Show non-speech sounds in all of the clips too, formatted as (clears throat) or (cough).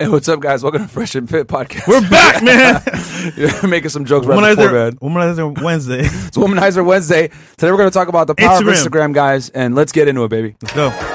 Hey, what's up, guys? Welcome to Fresh and Fit podcast. We're back, (laughs) man. You're making some jokes right before Womanizer, bed. Womanizer Wednesday. (laughs) It's Womanizer Wednesday. Today we're going to talk about the power of Instagram. Instagram, guys, and let's get into it, baby. Let's go.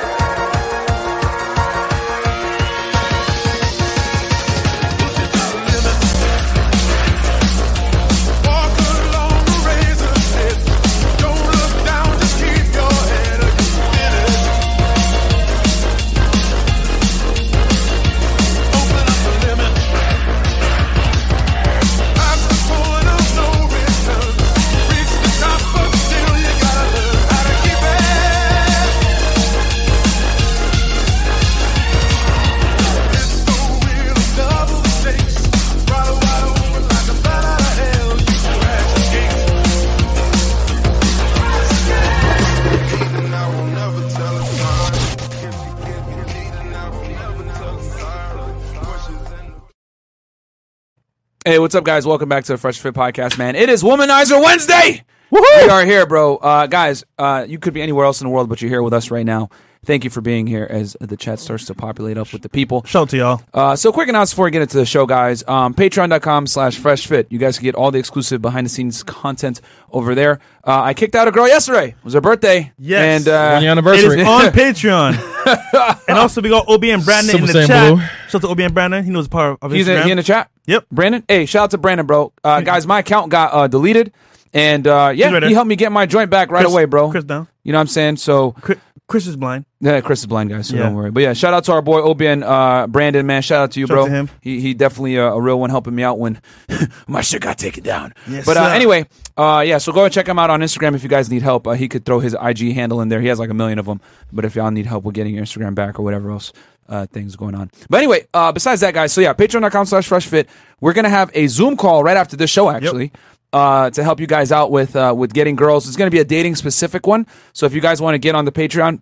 Hey, what's up, guys? Welcome back to the Fresh Fit podcast, man. It is Womanizer Wednesday. We are here, bro. Uh, guys, uh, you could be anywhere else in the world, but you're here with us right now. Thank you for being here as the chat starts to populate up with the people. Shout out to y'all. Uh, so quick announcement before we get into the show, guys. Um, Patreon.com slash fresh fit. You guys can get all the exclusive behind the scenes content over there. Uh, I kicked out a girl yesterday. It was her birthday. Yes. And, uh, On your anniversary. is on (laughs) Patreon. and also, we got Obi and Brandon in the chat. Blue. Shout out to Obi and Brandon. He knows part of he's Instagram. in, he in the chat? Yep. Brandon? Hey, shout out to Brandon, bro. Uh, guys, my account got uh, deleted. And uh, yeah, He's right he helped me get my joint back right Chris- away, bro. Chris down. You know what I'm saying? So Chris, Chris is blind. Yeah, Chris is blind, guys, so Yeah. don't worry. But yeah, shout out to our boy Obian, uh, Brandon, man. Shout out to you, Shout bro. to him. He he definitely uh, a real one helping me out when (laughs) my shit got taken down. Yes, but uh, anyway, uh, yeah. So go and check him out on Instagram if you guys need help. Uh, he could throw his IG handle in there. He has like a million of them. But if y'all need help with getting your Instagram back or whatever else. Uh, things going on. But anyway, uh, besides that, guys, so yeah, patreon.com slash freshfit. We're going to have a Zoom call right after this show, actually, uh, to help you guys out with, uh, with getting girls. It's going to be a dating specific one. So if you guys want to get on the Patreon,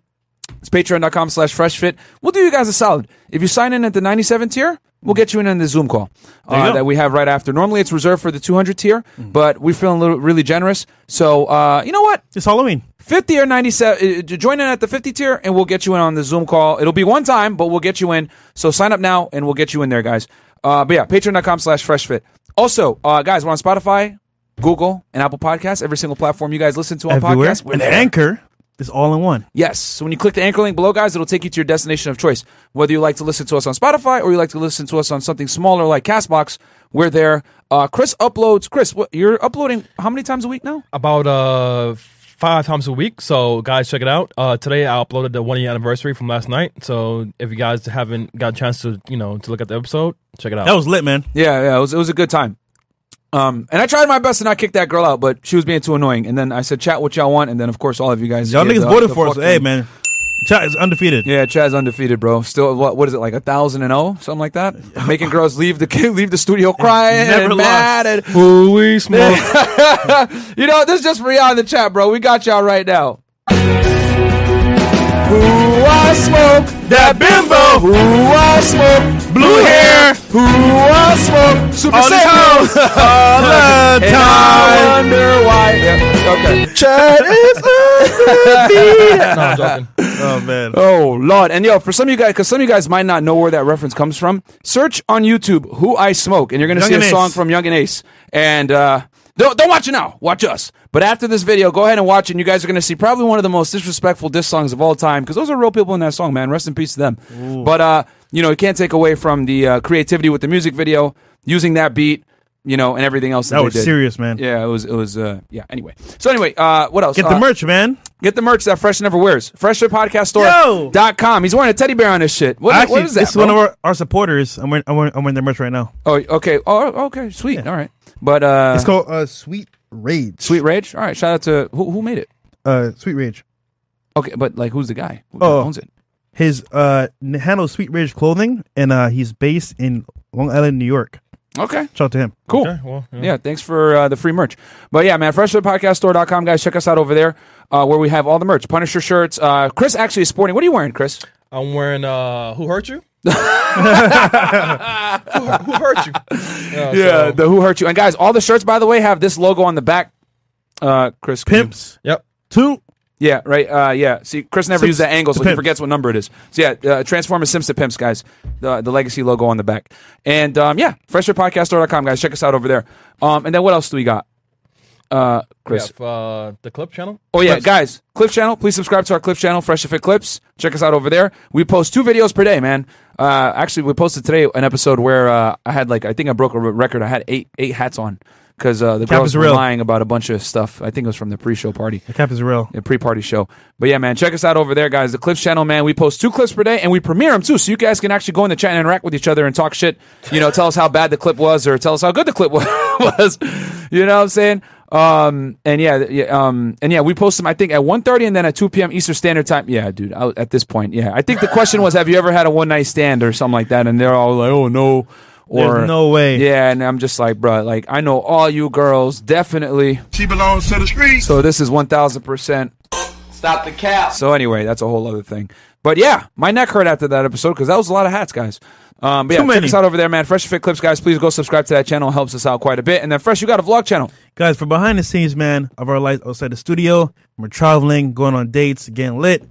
it's patreon.com slash freshfit. We'll do you guys a solid. If you sign in at the 97 tier, we'll get you in on the Zoom call uh, that we have right after. Normally it's reserved for the 200 tier, but we're feeling a little really generous. So, uh, you know what? It's Halloween. 50 or 97, uh, join in at the 50 tier and we'll get you in on the Zoom call. It'll be one time, but we'll get you in. So sign up now and we'll get you in there, guys. Uh, but yeah, patreon.com slash freshfit. Also, uh, guys, we're on Spotify, Google, and Apple Podcasts. Every single platform you guys listen to on Everywhere. podcasts. We're And there. Anchor is all in one. Yes. So when you click the anchor link below, guys, it'll take you to your destination of choice. Whether you like to listen to us on Spotify or you like to listen to us on something smaller like Castbox, we're there. Uh, Chris uploads. Chris, what, you're uploading how many times a week now? About uh five times a week. So guys, check it out. Uh, today I uploaded the one year anniversary from last night. So if you guys haven't got a chance to you know to look at the episode, check it out. That was lit, man. Yeah, yeah. It was, it was a good time. Um, and I tried my best to not kick that girl out, but she was being too annoying. And then I said, "Chat what y'all want." And then, of course, all of you guys, Y'all niggas voted the for us. fucking- Hey, man. Chat is undefeated. Yeah, Chad's undefeated, bro. Still, what what is it like a thousand and oh, something like that? (laughs) Making girls leave the (laughs) leave the studio crying Never and lost. mad. And, we smoke. (laughs) you know, this is just for y'all in the chat, bro. We got y'all right now. Who I smoke that bimbo? Who I smoke blue hair? Who I smoke super All the Saiyan? time. (laughs) All the And I wonder why. Yeah, okay. Chat is no, I'm joking. Oh, man. Oh Lord! And yo, for some of you guys, because some of you guys might not know where that reference comes from, search on YouTube "Who I Smoke" and you're gonna Young see a and song from Yungeen Ace. And uh, don't don't watch it now. Watch us. But after this video, go ahead and watch it. And you guys are gonna see probably one of the most disrespectful diss songs of all time because those are real people in that song, man. Rest in peace to them. But uh, you know, you can't take away from the uh, creativity with the music video, using that beat, you know, and everything else that, That was did. serious, man. Yeah, it was. It was. Uh, yeah. Anyway. So anyway, uh, what else? Get Uh, the merch, man. Get the merch that Fresh never wears. FreshPodcastStore.com. He's wearing a teddy bear on this shit. What, Actually, what is that? this is one of our, our supporters. I'm wearing, I'm, wearing, I'm wearing their merch right now. oh, okay. Oh, okay. Sweet. All right. But uh, It's called uh, Sweet Rage. Sweet Rage. All right. Shout out to who, who made it. Uh, Sweet Rage. Okay, but like, who's the guy? Who Oh. owns it? His uh, n- handle Sweet Rage Clothing, and uh, he's based in Long Island, New York. Okay. Shout out to him. Cool. Okay, well, yeah. Yeah, thanks for uh, the free merch. But yeah, man, freshfoodpodcaststore.com, guys. Check us out over there uh, where we have all the merch. Punisher shirts. Uh, Chris actually is sporting. What are you wearing, Chris? I'm wearing uh Who Hurt You? Who, who hurt you? Yeah, so- the Who Hurt You. And guys, all the shirts, by the way, have this logo on the back. Uh, Chris. can you- Pimps. Yep. Two. Yeah, right. Uh, yeah. See, Chris never Sims used that angle, to so he forgets what number it is. So yeah, uh, Transformers Sims to Pimps, guys. The the legacy logo on the back. And um, yeah, freshfitpodcast.com, guys. Check us out over there. Um, and then what else do we got? Uh, Chris. have, uh, the clip channel. Oh yeah, guys, Clip channel. Please subscribe to our Clips channel, Fresh Fit Clips. Check us out over there. We post two videos per day, man. Uh, actually, we posted today an episode where uh, I had like I think I broke a record. I had eight eight hats on because uh, the Cap girls were real. lying about a bunch of stuff. I think it was from the pre-show party The cap is real. a pre-party show. But yeah, man, check us out over there, guys. The Clips channel, man. We post two clips per day, and we premiere them too, so you guys can actually go in the chat and interact with each other and talk shit. You know, tell us how bad the clip was, or tell us how good the clip (laughs) was. you know what I'm saying? Um, and yeah, yeah, um, and yeah, we post them. I think at 1.30 and then at 2 p.m. Eastern Standard Time. Yeah, dude. I, at this point, yeah, I think the question was, have you ever had a one night stand or something like that? And they're all like, oh no. Or, There's no way. Yeah, and I'm just like, bro, like I know all you girls definitely. She belongs to the streets. So this is one thousand percent. Stop the cap. So anyway, that's a whole other thing. But yeah, my neck hurt after that episode because that was a lot of hats, guys. Um, but yeah, Too check many. us out over there, man. Fresh Fit Clips, guys. Please go subscribe to that channel. It helps us out quite a bit. And then Fresh, you got a vlog channel. Guys, for behind the scenes, man, of our life outside the studio, we're traveling, going on dates, getting lit.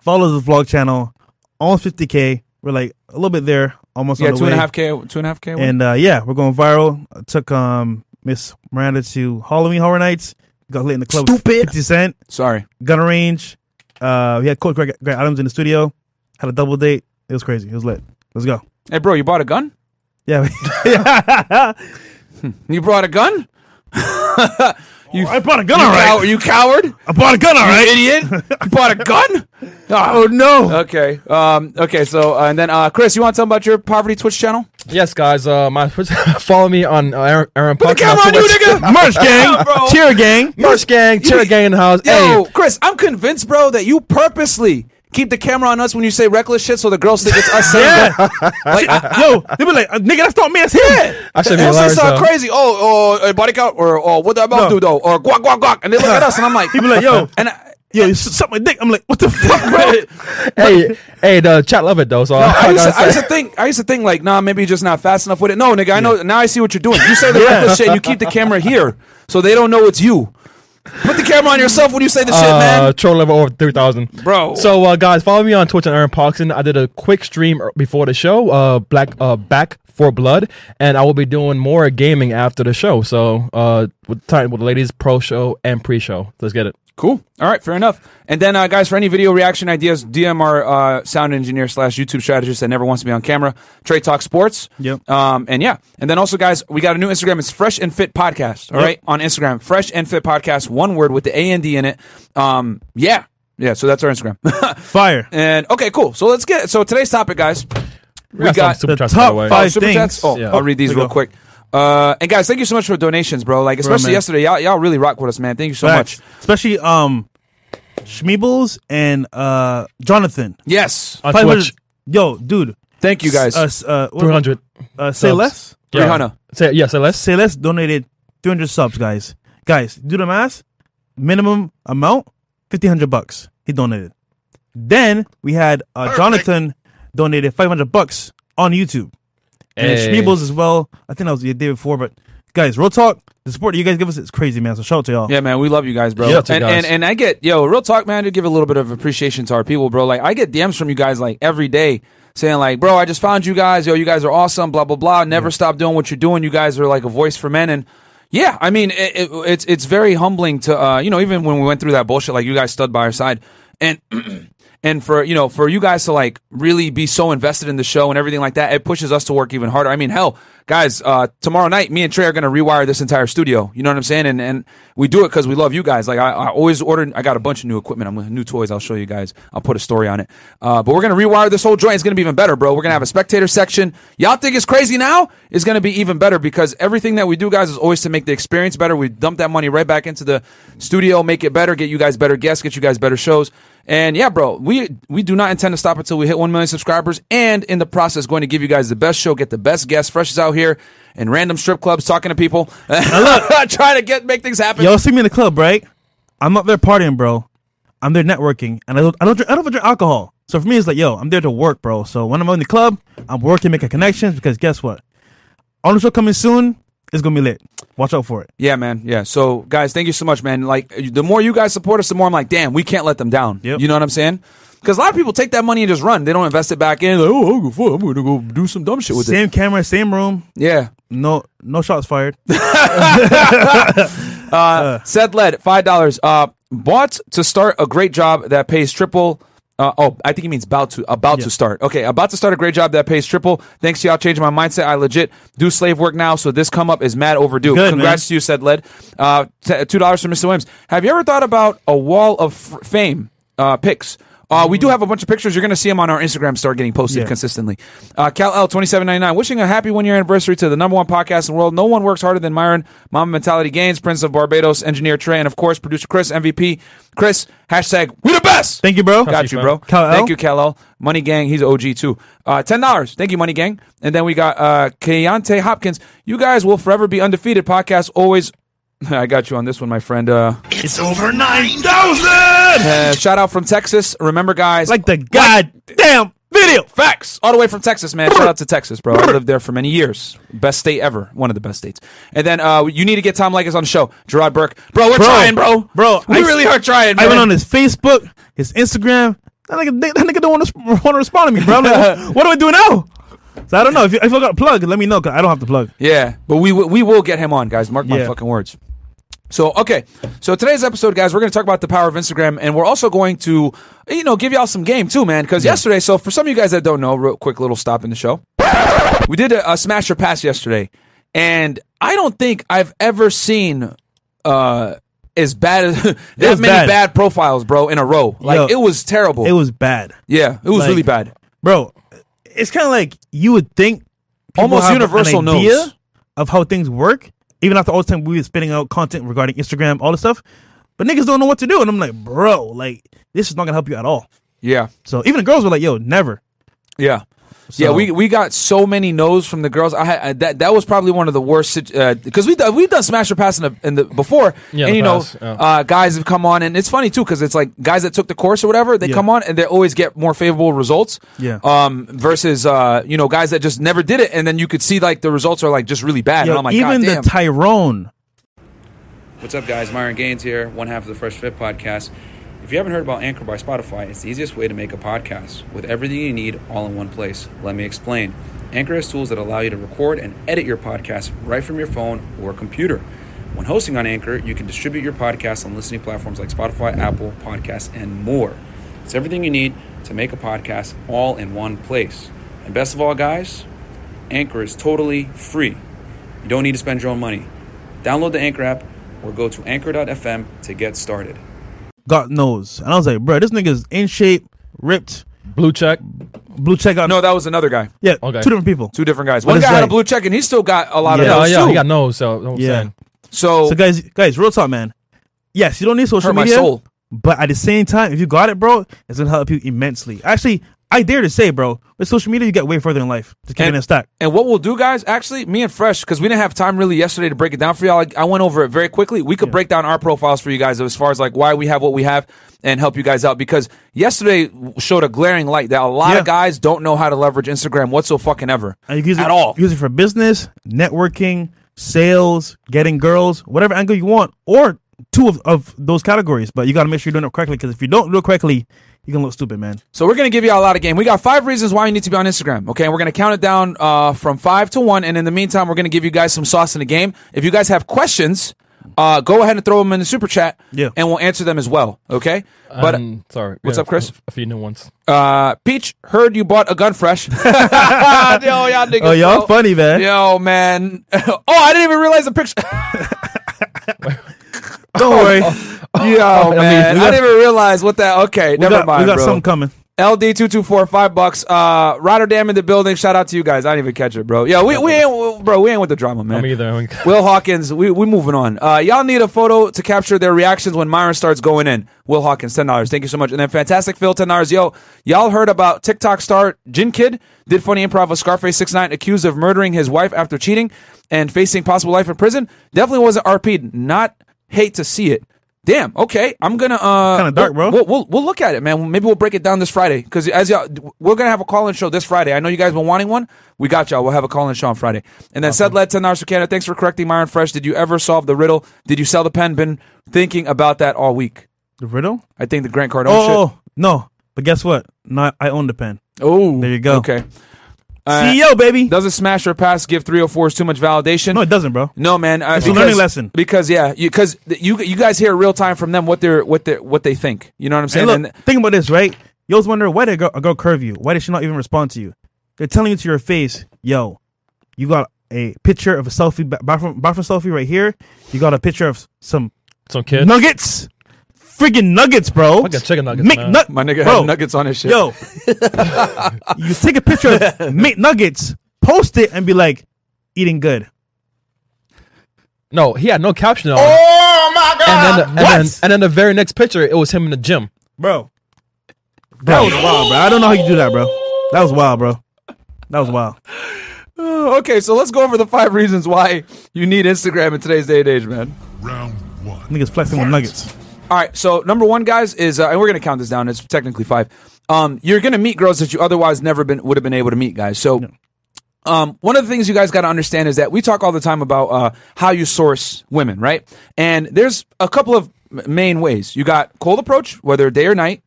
Follow the vlog channel, almost 50k. We're like a little bit there, almost Yeah, on the two and a half k, two and a half k. And uh, yeah, we're going viral. I took um Miss Miranda to Halloween Horror Nights. Got lit in the club. with Stupid. 50 Cent, Sorry. gun range. Uh, we had Coach Greg, Greg Adams in the studio. Had a double date. It was crazy. It was lit. Let's go. Hey, bro, you bought a gun? Yeah. (laughs) (laughs) You brought a gun? (laughs) you, I bought a gun, you, all right. cow- you coward? I bought a gun, all You right. idiot? you bought a gun? (laughs) Oh no. Okay. Um. Okay. So, uh, and then, uh, Chris, you want to tell them about your poverty Twitch channel? Yes, guys. Uh, my (laughs) follow me on uh, Aaron, Aaron Put the camera on you, nigga. Merch gang, Bro. cheer gang. Merch gang, cheer gang in the house. Yo, Hey, Chris, I'm convinced, bro, that you purposely keep the camera on us when you say reckless shit, so the girls think it's us (laughs) saying Yeah. that. (laughs) Like, Yo, they be like, nigga, that's not me. That's him. I should be hilarious. something crazy. Oh, oh, uh, body count, or oh, what the about No. do though, or guac guac guac, and they look at us, and I'm like, (laughs) be like, yo, and I, yo, you suck my dick. I'm like, what the fuck, bro? Hey, hey, the chat love it though. So I I used, to, I used to think, I used to think like, nah, maybe you're just not fast enough with it. No, nigga, I know now. I see what you're doing. You say the reckless shit, and you keep the camera here, so they don't know it's you. Put the camera on yourself when you say the shit, uh, man. troll level over three thousand. Bro. So, uh, guys, follow me on Twitch and Aaron Parkson. I did a quick stream er- before the show, uh, Black uh, Back for Blood, and I will be doing more gaming after the show. So, uh, with time with the ladies pro show and pre show. Let's get it. Cool. All right, fair enough. And then, uh, guys, for any video reaction ideas, DM our uh, sound engineer slash YouTube strategist that never wants to be on camera, Trey Talk Sports. Yep. Um, and yeah, and then also, guys, we got a new Instagram. It's Fresh and Fit Podcast. All Yep. right, on Instagram, Fresh and Fit Podcast, one word with the A and D in it. Um, yeah, yeah. So that's our Instagram. (laughs) Fire. and okay, cool. So let's get so today's topic, guys. We got got super the chats, by top the way. five Oh, super things. chats. Oh, Yeah. I'll read these real go. quick. Uh, and guys, thank you so much for donations, bro. Like especially man. yesterday, y'all, y'all really rock with us, man. Thank you so Facts. much. Especially um, Schmeebles and uh Jonathan. Yes, On 500 Twitch, Yo, dude. thank you guys. Uh, s- uh, what- three hundred. Uh, say subs. less. Three hundred. Say yes, say less. Say less donated 300 subs, guys. Guys, do the math. Minimum amount, 1500 bucks. He donated. Then we had uh, Jonathan donated 500 bucks on YouTube. And Hey. Schmeebles as well. I think that was the day before, but guys, real talk. The support you guys give us is crazy, man. So shout out to y'all. Yeah, man, we love you guys, bro. Yeah, and, guys. and and I get yo, real talk, man. To give a little bit of appreciation to our people, bro. Like I get DMs from you guys like every day saying like, bro, I just found you guys. Yo, you guys are awesome. Blah blah blah. Never stop doing what you're doing. You guys are like a voice for men and. Yeah, I mean, it, it, it's it's very humbling to uh, you know even when we went through that bullshit, like you guys stood by our side, and (clears throat) and for you know for you guys to like really be so invested in the show and everything like that, it pushes us to work even harder. I mean, hell, guys, uh, tomorrow night, me and Trey are gonna rewire this entire studio. You know what I'm saying? And and we do it because we love you guys. Like I, I always ordered. I got a bunch of new equipment. I'm new toys. I'll show you guys. I'll put a story on it. Uh, but we're gonna rewire this whole joint. It's gonna be even better, bro. We're gonna have a spectator section. Y'all think it's crazy now? It's gonna be even better because everything that we do, guys, is always to make the experience better. We dump that money right back into the studio, make it better, get you guys better guests, get you guys better shows. And yeah, bro, we we do not intend to stop until we hit one million subscribers, and in the process, going to give you guys the best show, get the best guests. Fresh is out here in random strip clubs talking to people, (laughs) trying to get make things happen. Y'all see me in the club, right? I'm not there partying, bro. I'm there networking, and I don't, I don't, drink, I don't drink alcohol. So for me, it's like, yo, I'm there to work, bro. So when I'm in the club, I'm working, making connections. Because guess what? On the show coming soon, it's gonna be lit. Watch out for it. Yeah, man. Yeah. So, guys, thank you so much, man. Like, the more you guys support us, the more I'm like, damn, we can't let them down. Yep. You know what I'm saying? Because a lot of people take that money and just run. They don't invest it back in. Like, oh, I'm gonna- I'm going to go do some dumb shit with it. Same camera, same room. Yeah. No, no shots fired. (laughs) Uh, said led five dollars. Uh, bought to start a great job that pays triple. Uh, oh, I think he means about to about to start. Okay, about to start a great job that pays triple. Thanks to y'all changing my mindset. I legit do slave work now, so this come up is mad overdue. Good, Congrats man. to you, said led. Uh, t- two dollars from Mr. Williams. Have you ever thought about a wall of f- fame uh, pics? Uh, we do have a bunch of pictures. You're going to see them on our Instagram start getting posted Yeah. consistently. Uh, Cal L twenty seven ninety nine, wishing a happy one year anniversary to the number one podcast in the world. No one works harder than Myron, Mama Mentality Gains, Prince of Barbados, Engineer Trey, and of course producer Chris, MVP Chris. Hashtag we the best. Thank you, bro. Got you, bro. Cal L? Thank you, Cal L. Money Gang, he's OG too. Uh, ten dollars. Thank you, Money Gang. And then we got uh, Keontae Hopkins. You guys will forever be undefeated. Podcast always. (laughs) I got you on this one, my friend. Uh, It's over 9,000! Uh, shout out from Texas. Remember, guys, Like the goddamn video. Facts. All the way from Texas, man. Shout out to Texas, bro. I lived there for many years. Best state ever. One of the best states. And then uh, you need to get Tom Likus on the show. Gerard Burke. Bro, we're Bro. trying, bro. Bro, We I- really are trying, I man. went on his Facebook, his Instagram. That nigga, that nigga don't want to want to respond to me, bro. I'm like, what, what do I do now? So I don't know. If you, if I got a plug, let me know. Cause I don't have to plug. Yeah, but we w- we will get him on, guys. Mark my Yeah. fucking words. So okay, so today's episode, guys, we're going to talk about the power of Instagram, and we're also going to, you know, give y'all some game too, man. Because yesterday, so for some of you guys that don't know, real quick little stop in the show, we did a, a smash or pass yesterday, and I don't think I've ever seen uh as bad as (laughs) that many bad. bad. profiles, bro, in a row. Like Yo, it was terrible. It was bad, yeah, it was like- really bad. bro. It's kind of like you would think Almost universal an idea knows. of how things work, even after all the time we were spitting out content regarding Instagram, all this stuff. But niggas don't know what to do, and I'm like, bro, like this is not gonna help you at all. Yeah, So even the girls were like, yo, never. Yeah. Yeah, we we got so many no's from the girls. I had I, that that was probably one of the worst because we done we've done smash or pass in the, in the before, Yeah, and the you know, past, yeah. uh, guys have come on, and it's funny too because it's like guys that took the course or whatever they Yeah. come on and they always get more favorable results. Yeah. Um. Versus uh, you know, guys that just never did it, and then you could see like the results are like just really bad. Yo, and I'm like, even God the damn. Tyrone. What's up, guys? Myron Gaines here, one half of the Fresh Fit podcast. If you haven't heard about Anchor by Spotify, it's the easiest way to make a podcast with everything you need all in one place. Let me explain. Anchor has tools that allow you to record and edit your podcast right from your phone or computer. When hosting on Anchor, you can distribute your podcast on listening platforms like Spotify, Apple Podcasts, and more. It's everything you need to make a podcast all in one place. And best of all, guys, Anchor is totally free. You don't need to spend your own money. Download the Anchor app or go to anchor.fm to get started. God knows. And I was like, bro, this nigga's in shape, ripped, Blue check. blue check out. No, that was another guy. yeah, Okay. two different people. Two different guys. One it's guy had a like- blue check and he still got a lot Yeah. of Yeah, those yeah, too. he got no. So I'm Yeah. saying. so, So guys, guys, real talk, man. Yes, you don't need social hurt my media, soul. but at the same time, if you got it, bro, it's gonna help you immensely. Actually, I dare to say, bro, with social media, you get way further in life. Just keep it stack. And what we'll do, guys, actually, me and Fresh, because we didn't have time really yesterday to break it down for y'all. Like, I went over it very quickly. We could break down our profiles for you guys as far as like why we have what we have and help you guys out. Because yesterday showed a glaring light that a lot Yeah. of guys don't know how to leverage Instagram whatsoever fucking ever And you can use at it, all. Use it for business, networking, sales, getting girls, whatever angle you want, or two of, of those categories. But you got to make sure you're doing it correctly because if you don't do it correctly, you're gonna look stupid, man. So we're gonna give you a lot of game. We got five reasons why you need to be on Instagram. Okay, and we're gonna count it down uh, from five to one. And in the meantime, we're gonna give you guys some sauce in the game. If you guys have questions, uh, go ahead and throw them in the super chat. Yeah. and we'll answer them as well. Okay, but Um, sorry. what's Yeah, up, Chris? A, a few new ones. uh, Peach heard you bought a gun fresh. (laughs) (laughs) Yo, y'all niggas, Oh, y'all bro. funny, man. Yo, man. (laughs) oh, I didn't even realize the picture. Don't worry, Yo, man. we I got- didn't even realize what that. Okay, never got, mind, we got bro. something coming. LD two two four five bucks. Uh, Rotterdam in the building. Shout out to you guys. I didn't even catch it, bro. Yeah, we, we ain't bro. We ain't with the drama, man. Me either. Will Hawkins, we we moving on. Uh, y'all need a photo to capture their reactions when Myron starts going in. Will Hawkins, ten dollars. Thank you so much. And then Fantastic Phil, ten dollars. Yo, y'all heard about TikTok star JinnKid did funny improv with Scarface six nine, accused of murdering his wife after cheating and facing possible life in prison. Definitely wasn't RP'd. Not hate to see it. Damn. Okay, I'm gonna. uh Kinda dark, bro. We'll, we'll we'll look at it, man. Maybe we'll break it down this Friday because as y'all, we're gonna have a call-in show this Friday. I know you guys been wanting one. We got y'all. We'll have a call-in show on Friday. And then said led for Canada. Thanks for correcting Myron Fresh. Did you ever solve the riddle? Did you sell the pen? Been thinking about that all week. The riddle? I think the Grant Cardone Oh, no. But guess what? No, I own the pen. Oh, There you go. Okay. Uh, CEO, baby. Doesn't smash or pass give 304s too much validation? No, it doesn't, bro. No, man. Uh, It's a learning lesson. Because yeah, because you, you guys hear real time from them what they're what they what they think. You know what I'm Hey, saying? look, And- think about this, right? You always wonder why did a girl, a girl curve you? Why did she not even respond to you? They're telling you to your face, yo, you got a picture of a selfie, ba- bathroom, bathroom selfie right here. You got a picture of some Some kid. nuggets, friggin' nuggets, bro. Fucking chicken nuggets, man. McNug- my nigga bro, had nuggets on his shit. Yo, (laughs) you take a picture of (laughs) McNuggets, post it, and be like, eating good. No, he had no caption on. Oh my and god! then, the, and then and then the very next picture, it was him in the gym. Bro, that was wild, bro. I don't know how you do that, bro. That was wild, bro. That was wild. (sighs) Okay, so let's go over the five reasons why you need Instagram in today's day and age, man. Round one. Niggas flexing with nuggets. All right, so number one, guys, is uh, and we're gonna count this down. It's technically five. Um, you're gonna meet girls that you otherwise never been would have been able to meet, guys. So, um, one of the things you guys got to understand is that we talk all the time about uh, how you source women, right? And there's a couple of main ways. You got cold approach, whether day or night.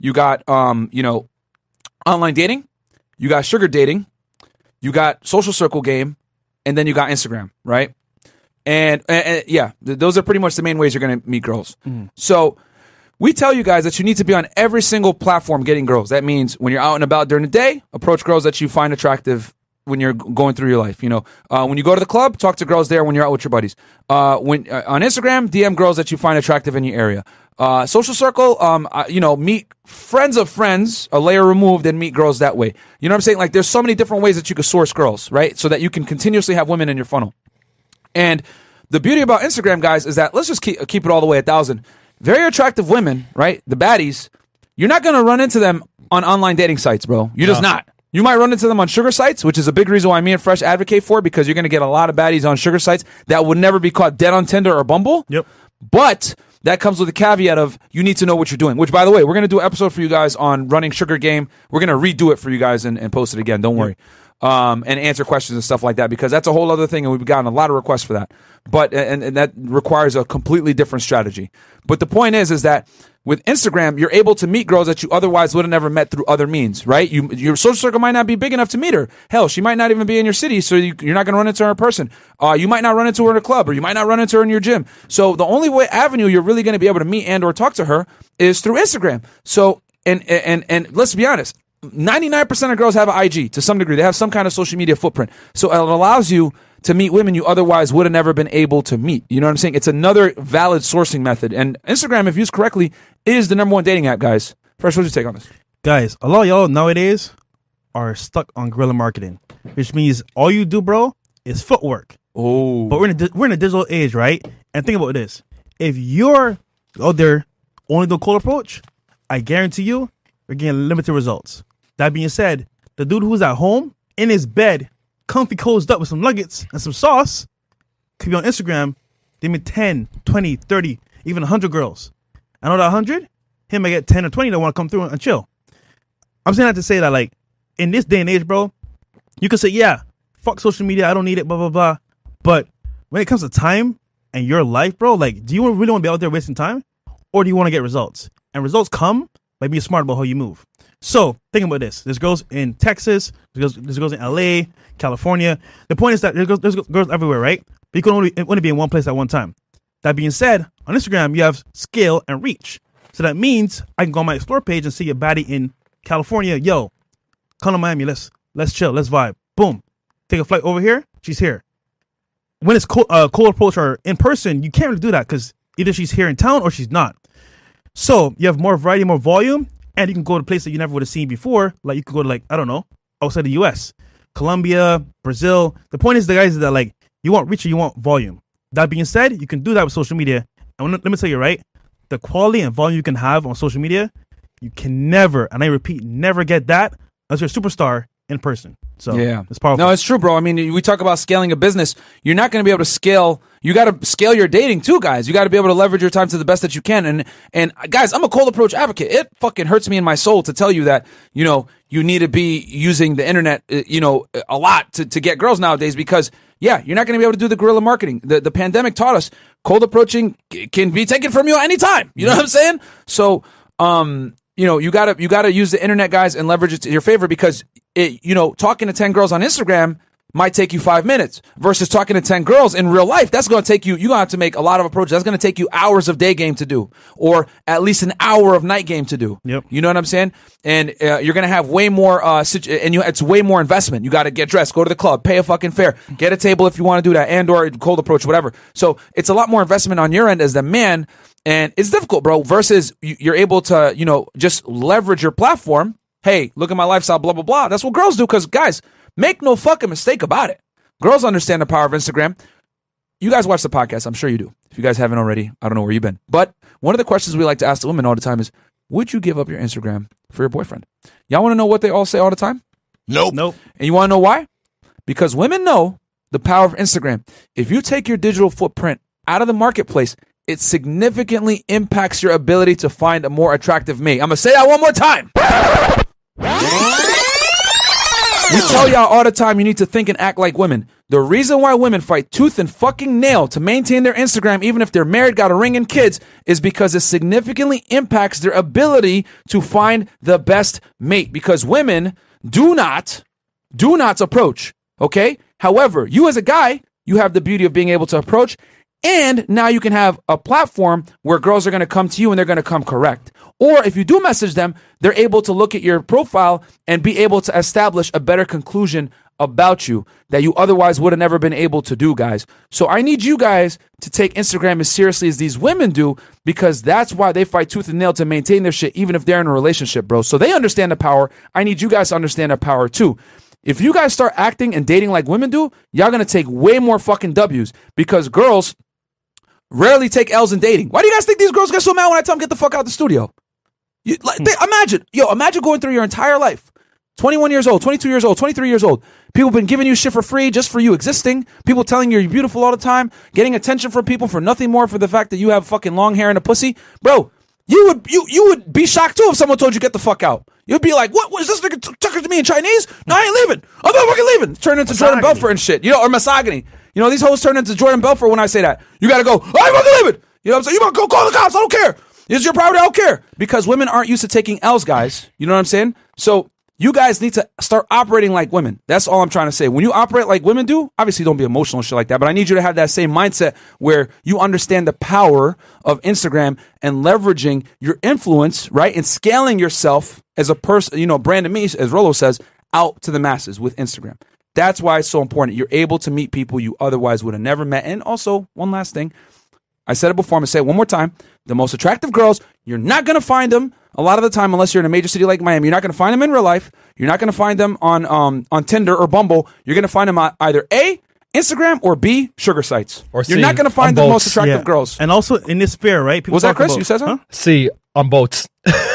You got um, you know, online dating. You got sugar dating. You got social circle game, and then you got Instagram, right? And, and, and yeah, th- those are pretty much the main ways you're going to meet girls. So we tell you guys that you need to be on every single platform getting girls. That means when you're out and about during the day, approach girls that you find attractive when you're going through your life. You know, uh, when you go to the club, talk to girls there when you're out with your buddies. Uh, when uh, on Instagram, DM girls that you find attractive in your area. Uh, social circle, um, uh, you know, meet friends of friends, a layer removed, and meet girls that way. You know what I'm saying? Like, there's so many different ways that you can source girls, right? So that you can continuously have women in your funnel. And the beauty about Instagram, guys, is that let's just keep, keep it all the way a thousand. Very attractive women, right? The baddies. You're not going to run into them on online dating sites, bro. You're just not. You might run into them on sugar sites, which is a big reason why me and Fresh advocate for it because you're going to get a lot of baddies on sugar sites that would never be caught dead on Tinder or Bumble. Yep. But that comes with a caveat of you need to know what you're doing. Which, by the way, we're going to do an episode for you guys on running sugar game. We're going to redo it for you guys and, and post it again. Don't worry. Um, and answer questions and stuff like that because that's a whole other thing, and we've gotten a lot of requests for that. But and, and that requires a completely different strategy. But the point is, is that with Instagram, you're able to meet girls that you otherwise would have never met through other means, right? You, your social circle might not be big enough to meet her. Hell, she might not even be in your city, so you, you're not going to run into her in person. Uh, you might not run into her in a club, or you might not run into her in your gym. So the only way avenue you're really going to be able to meet and or talk to her is through Instagram. So and and and let's be honest. 99% of girls have an IG to some degree. They have some kind of social media footprint. So it allows you to meet women you otherwise would have never been able to meet. You know what I'm saying? It's another valid sourcing method. And Instagram, if used correctly, is the number one dating app, guys. First, what's your take on this? Guys, a lot of y'all nowadays are stuck on guerrilla marketing, which means all you do, bro, is footwork. Oh. But we're in a, we're in a digital age, right? And think about this: if you're out there only doing cold approach, I guarantee you, you're getting limited results. That being said, the dude who's at home in his bed, comfy cozy up with some nuggets and some sauce, could be on Instagram. Meet 10, 20, 30, even 100 girls. I know that 100, him might get 10 or 20 that want to come through and chill. I'm saying that to say that, like, in this day and age, bro, you can say, yeah, fuck social media, I don't need it, blah, blah, blah. But when it comes to time and your life, bro, like, do you really want to be out there wasting time? Or do you want to get results? And results come by being smart about how you move. So think about this. There's girls in Texas, there's girls in LA, California. The point is that there's girls, there's girls everywhere, right? But you can only, only be in one place at one time. That being said, on Instagram, you have scale and reach. So that means I can go on my explore page and see a baddie in California. Yo, come to Miami. Let's let's chill. Let's vibe. Boom. Take a flight over here. She's here. When it's cold, uh, cold approach or in person, you can't really do that because either she's here in town or she's not. So you have more variety, more volume, and you can go to places that you never would have seen before. Like you could go to like I don't know outside the U.S., Colombia, Brazil. The point is, the guys is that like you want reach you want volume. That being said, you can do that with social media. And let me tell you, right, the quality and volume you can have on social media, you can never, and I repeat, never get that unless you're a superstar in person. So Yeah, it's powerful. No, it's true, bro. I mean, we talk about scaling a business. You're not going to be able to scale. You got to scale your dating too, guys. You got to be able to leverage your time to the best that you can. And and guys, I'm a cold approach advocate. It fucking hurts me in my soul to tell you that you know you need to be using the internet, uh, you know, a lot to to get girls nowadays because. Yeah, you're not going to be able to do the guerrilla marketing. The the pandemic taught us cold approaching c- can be taken from you anytime. You know what I'm saying? So, um, you know, you gotta you gotta use the internet, guys, and leverage it to your favor because it, you know, talking to ten girls on Instagram might take you five minutes versus talking to 10 girls in real life. That's going to take you, you're going to have to make a lot of approaches. That's going to take you hours of day game to do or at least an hour of night game to do. Yep. You know what I'm saying? And uh, you're going to have way more, uh, situ- and you, it's way more investment. You got to get dressed, go to the club, pay a fucking fare, get a table if you want to do that and or cold approach, whatever. So it's a lot more investment on your end as the man. And it's difficult, bro, versus you- you're able to, you know, just leverage your platform. Hey, look at my lifestyle, blah, blah, blah. That's what girls do. Cause guys, make no fucking mistake about it. Girls understand the power of Instagram. You guys watch the podcast. I'm sure you do. If you guys haven't already, I don't know where you've been. But one of the questions we like to ask the women all the time is, would you give up your Instagram for your boyfriend? Y'all want to know what they all say all the time? Nope. nope. And you want to know why? Because women know the power of Instagram. If you take your digital footprint out of the marketplace, it significantly impacts your ability to find a more attractive mate. I'm going to say that one more time. We tell y'all all the time you need to think and act like women. The reason why women fight tooth and fucking nail to maintain their Instagram, even if they're married, got a ring, and kids, is because it significantly impacts their ability to find the best mate. Because women do not, do not approach. Okay. However, you as a guy, you have the beauty of being able to approach. And now you can have a platform where girls are going to come to you and they're going to come correct. Or if you do message them, they're able to look at your profile and be able to establish a better conclusion about you that you otherwise would have never been able to do, guys. So I need you guys to take Instagram as seriously as these women do because that's why they fight tooth and nail to maintain their shit, even if they're in a relationship, bro. So they understand the power. I need you guys to understand the power too. If you guys start acting and dating like women do, y'all gonna take way more fucking W's because girls rarely take L's in dating. Why do you guys think these girls get so mad when I tell them get the fuck out the studio? You, like, hmm. they, imagine, yo, imagine going through your entire life. 21 years old, 22 years old, 23 years old. People been giving you shit for free just for you existing. People telling you you're beautiful all the time. Getting attention from people for nothing more for the fact that you have fucking long hair and a pussy. Bro, you would you you would be shocked too if someone told you get the fuck out. You'd be like, what was this nigga t- talking to me in Chinese? No, I ain't leaving. I'm not fucking leaving. Turn into Jordan Belfort and shit. You know, or misogyny. You know, these hoes turn into Jordan Belfort when I say that. You gotta go, I ain't fucking leaving. You know what I'm saying? You gotta go call the cops. I don't care. It's your property. I don't care. Because women aren't used to taking L's, guys. You know what I'm saying? So you guys need to start operating like women. That's all I'm trying to say. When you operate like women do, obviously don't be emotional and shit like that, but I need you to have that same mindset where you understand the power of Instagram and leveraging your influence, right? And scaling yourself as a person, you know, Brandon me, as Rollo says, out to the masses with Instagram. That's why it's so important. You're able to meet people you otherwise would have never met. And also, one last thing. I said it before, I'm gonna say it one more time. The most attractive girls, you're not gonna find them a lot of the time unless you're in a major city like Miami. You're not gonna find them in real life. You're not gonna find them on um on Tinder or Bumble. You're gonna find them on either A, Instagram, or B, sugar sites. Or you're not gonna find on the most attractive girls. And also in this sphere, right? People Was that Chris? about- You said something? See, on boats.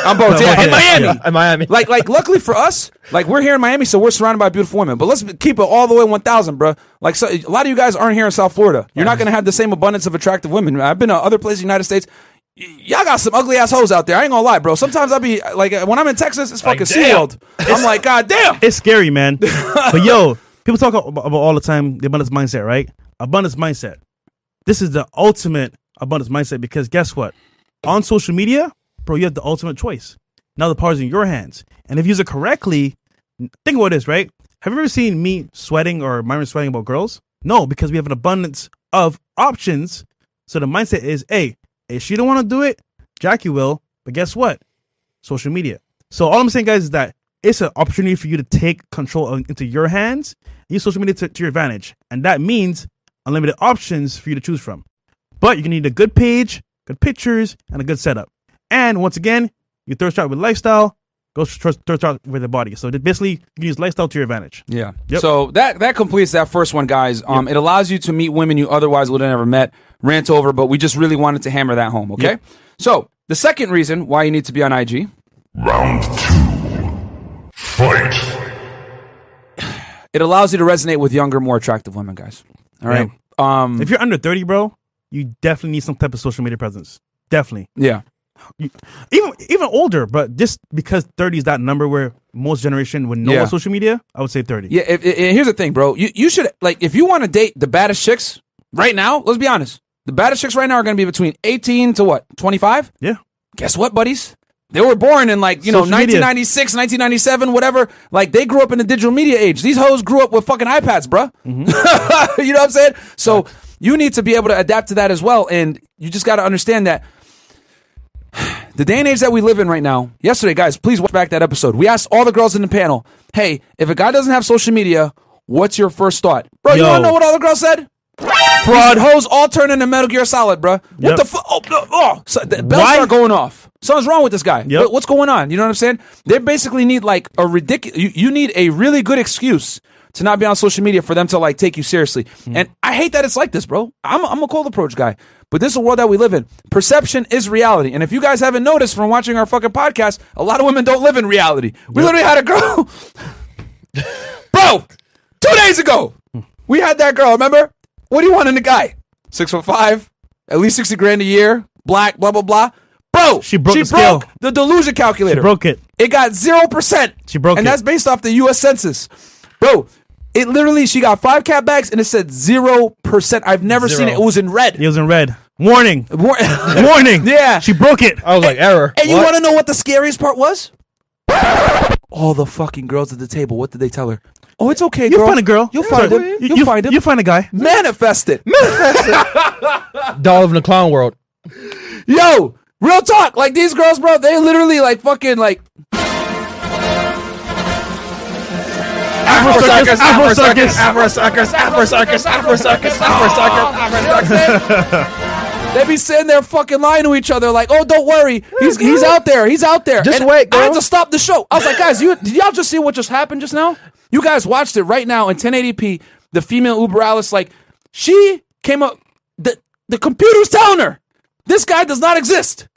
On both, yeah, in Miami. yeah. in Miami. Like, like, luckily for us, like we're here in Miami, so we're surrounded by beautiful women. But let's keep it all the way one thousand, bro. Like, so, a lot of you guys aren't here in South Florida. You're not uh-huh. gonna have the same abundance of attractive women. I've been to other places, in the United States. Y- Y'all got some ugly ass hoes out there. I ain't gonna lie, bro. Sometimes I'll be like, when I'm in Texas, it's fucking damn. SeaWorld. I'm like, God damn. It's scary, man. (laughs) but yo, people talk about, about all the time the abundance mindset, right? Abundance mindset. This is the ultimate abundance mindset because guess what? On social media, bro, you have the ultimate choice. Now the power's in your hands. And if you use it correctly, think about this, right? Have you ever seen me sweating or Myron sweating about girls? No, because we have an abundance of options. So the mindset is, hey, if she don't want to do it, Jackie will. But guess what? Social media. So all I'm saying, guys, is that it's an opportunity for you to take control of, into your hands, use social media to, to your advantage, and that means unlimited options for you to choose from. But you're gonna need a good page, good pictures, and a good setup. And once again, you thirst trap with lifestyle, go thirst thirst trap with the body. So basically, you can use lifestyle to your advantage. Yeah. Yep. So that that completes that first one, guys. Um, it allows you to meet women you otherwise would have never met. Rant over, but we just really wanted to hammer that home. Okay. Yep. So the second reason why you need to be on IG Round two. Fight. it allows you to resonate with younger, more attractive women, guys. All right. Um. If you're under 30, bro, you definitely need some type of social media presence. Definitely. yeah. Even even older, but just because 30 is that number where most generation would know Yeah. about social media, I would say 30. Yeah. If, if- here's the thing, bro. You you should like if you want to date the baddest chicks right now. Let's be honest. The baddest chicks right now are going to be between 18 to what 25. Yeah. Guess what, buddies? They were born in like, you know, Social media. 1996, 1997, whatever. Like they grew up in the digital media age. These hoes grew up with fucking iPads, bruh. Mm-hmm. (laughs) you know what I'm saying? So you need to be able to adapt to that as well. And you just got to understand that the day and age that we live in right now. Yesterday, guys, please watch back that episode. We asked all the girls in the panel, hey, if a guy doesn't have social media, what's your first thought? Bro, you Yo. want to know what all the girls said? Fraud. Hoes all turn into Metal Gear Solid, bruh. What Yep. the fuck? Oh, oh. So the bells Why? start going off. Something's wrong with this guy. Yep. What- what's going on? You know what I'm saying? They basically need like a ridiculous. You, you need a really good excuse to not be on social media for them to like take you seriously. Hmm. And I hate that it's like this, bro. I'm I'm a cold approach guy, but this is a world that we live in. Perception is reality. And if you guys haven't noticed from watching our fucking podcast, a lot of women don't live in reality. We literally had a girl, (laughs) bro, two days ago. We had that girl. Remember? What do you want in a guy? Six foot five, at least sixty grand a year, black, blah blah blah. Bro, She broke she the scale. broke the delusion calculator. Broke it. It got zero percent. She broke and it. And that's based off the U.S. Census, bro. It literally, she got five cat bags and it said zero percent. I've never seen it. It was in red. It was in red. Warning. War- (laughs) Warning. (laughs) Yeah. She broke it. I was like, error. And you What? want to know what the scariest part was? All the fucking girls at the table. What did they tell her? Oh, it's okay, You'll girl. find a girl. You'll find him. You- You'll you- find him. You'll find a guy. Manifest it. Manifest it. (laughs) Doll of the clown world. Yo, real talk. Like these girls, bro, they literally like fucking like. Afro circus. Afro circus. Afro circus, Afro circus, Afro circus, Afro circus. They be sitting there fucking lying to each other, like, "Oh, don't worry, he's he's out there, he's out there." Just And wait, I had to stop the show. I was like, "Guys, you did y'all just see what just happened just now? You guys watched it right now in 1080p. The female Uber Alice, like, she came up. The the computer's telling her this guy does not exist."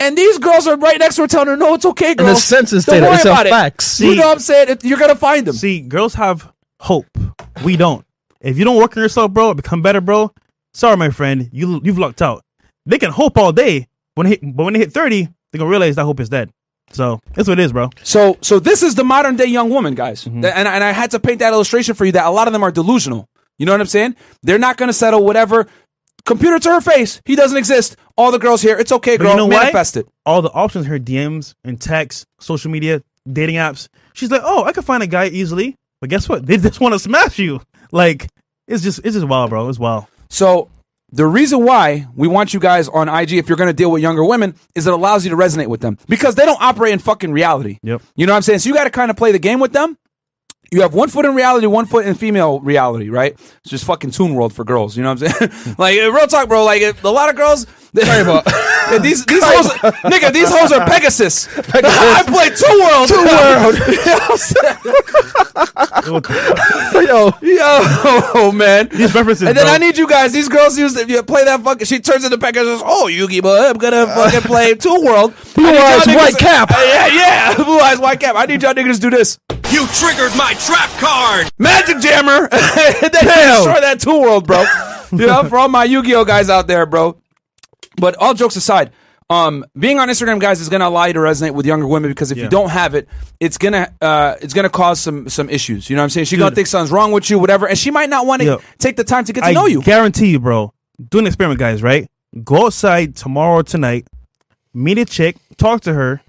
And these girls are right next to her telling her, no, it's okay, girl. the census Don't data, worry it's a about it. facts. You know what I'm saying? It- You're going to find them. See, girls have hope. We don't. If you don't work on yourself, bro, become better, bro. Sorry, my friend. You you've lucked out. They can hope all day, when they hit, but when they hit thirty, they're gonna realize that hope is dead. So that's what it is, bro. So, so this is the modern day young woman, guys. Mm-hmm. And, and I had to paint that illustration for you that a lot of them are delusional. You know what I'm saying? They're not going to settle whatever. Computer to her face. He doesn't exist. All the girls here. It's okay, But girl. you know? Manifest it. All the options, her DMs and texts, social media, dating apps. She's like, oh, I can find a guy easily. But guess what? They just (laughs) want to smash you. Like it's just it's just wild, bro. It's wild. So the reason why we want you guys on IG, if you're going to deal with younger women, is it allows you to resonate with them because they don't operate in fucking reality. Yep. You know what I'm saying? So you got to kind of play the game with them. You have one foot in reality, one foot in female reality, right? It's just fucking Toon World for girls. You know what I'm saying? (laughs) like real talk, bro. Like a lot of girls. Sorry about (laughs) Yeah, these these hoes, nigga, these hoes are Pegasus. (laughs) I play Toon World. Toon World. (laughs) yo. Yo, man. These references, And then bro. I need you guys. These girls use if you play that fucking. She turns into Pegasus. Oh, Yugi, boy, I'm gonna uh. fucking play Toon World. Blue eyes, y'all niggas- white cap. Yeah, yeah. Blue eyes, white cap. I need y'all niggas to do this. You triggered my trap card! Magic Jammer. and then destroy that Toon World, bro. you know, for all my Yu-Gi-Oh guys out there, bro. But all jokes aside, um, being on Instagram, guys, is gonna allow you to resonate with younger women because if you don't have it, it's gonna uh, it's gonna cause some some issues. You know what I'm saying? She's gonna think something's wrong with you, whatever, and she might not want to take the time to get to I know you. guarantee you, bro. Do an experiment, guys. Right? Go outside tomorrow or tonight. Meet a chick. Talk to her.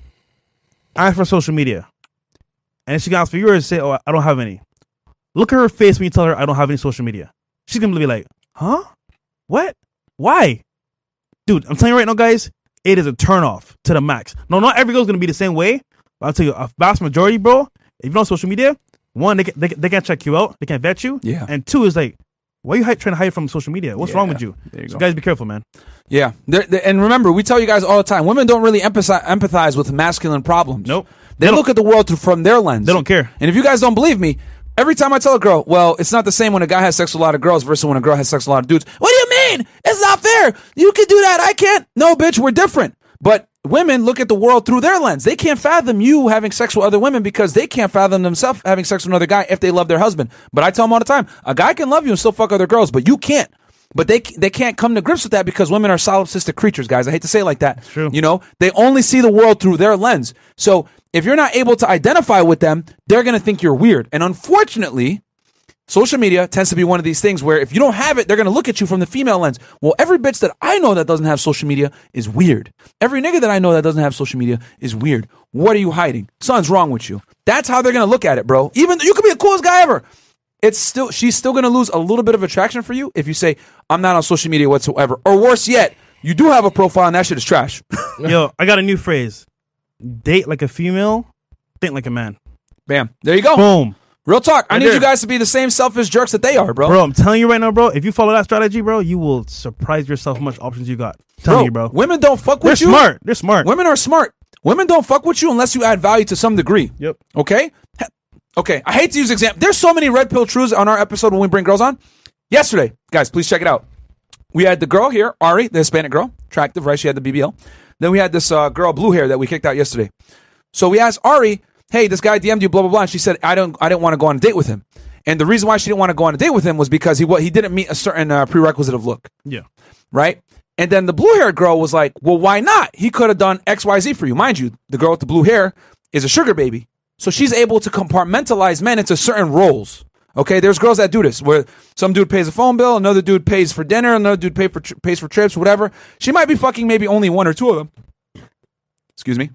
Ask for social media, and if she asks for yours, say, "Oh, I don't have any." Look at her face when you tell her, "I don't have any social media." She's gonna be like, "Huh? What? Why?" Dude, I'm telling you right now, guys. It is a turnoff to the max. No, not every girl's gonna be the same way. But I'll tell you, a vast majority, bro. If you're on social media, one, they, can, they, they can't check you out. They can't vet you. Yeah. And two is like, why are you trying to hide from social media? What's wrong with you? there you so go. guys, be careful, man. Yeah, They're- they- and remember, we tell you guys all the time: women don't really empathize, empathize with masculine problems. Nope. They, They look at the world through, from their lens. They don't care. And if you guys don't believe me, every time I tell a girl, well, it's not the same when a guy has sex with a lot of girls versus when a girl has sex with a lot of dudes. What do you mean? It's not fair. You can do that. I can't. No, bitch, we're different. But women look at the world through their lens. They can't fathom you having sex with other women because they can't fathom themselves having sex with another guy if they love their husband. But I tell them all the time, a guy can love you and still fuck other girls, but you can't. But they they can't come to grips with that because women are solipsistic creatures, guys. I hate to say it like that. true. You know, they only see the world through their lens. So if you're not able to identify with them, they're gonna think you're weird. And unfortunately, social media tends to be one of these things where if you don't have it, they're gonna look at you from the female lens. Well, every bitch that I know that doesn't have social media is weird. Every nigga that I know that doesn't have social media is weird. What are you hiding? Something's wrong with you. That's how they're gonna look at it, bro. Even you could be the coolest guy ever. It's still she's still gonna lose a little bit of attraction for you if you say, I'm not on social media whatsoever. Or worse yet, you do have a profile and that shit is trash. (laughs) Yo, I got a new phrase. Date like a female, think like a man. Bam. There you go. Boom. Real talk. I Right need you guys to be the same selfish jerks that they are, bro. Bro, I'm telling you right now, bro. If you follow that strategy, bro, you will surprise yourself how much options you got. telling you, bro. Women don't fuck They're with you. smart. They're smart. Women are smart. Women don't fuck with you unless you add value to some degree. Yep. Okay? Okay. I hate to use example. There's so many red pill truths on our episode when we bring girls on. Yesterday, guys, please check it out. We had the girl here, Ari, the Hispanic girl, attractive, right? She had the BBL. Then we had this uh, girl, blue hair, that we kicked out yesterday. So we asked Ari, "Hey, this guy DM'd you, blah blah blah," and she said, "I don't, I didn't want to go on a date with him." And the reason why she didn't want to go on a date with him was because he what he didn't meet a certain uh, prerequisite of look Yeah. right? And then the blue haired girl was like, well, why not? He could have done XYZ for you. Mind you, the girl with the blue hair is a sugar baby. So she's able to compartmentalize men into certain roles. Okay, there's girls that do this where some dude pays a phone bill, another dude pays for dinner, another dude pay for, pays for trips, whatever. She might be fucking maybe only one or two of them. Excuse me.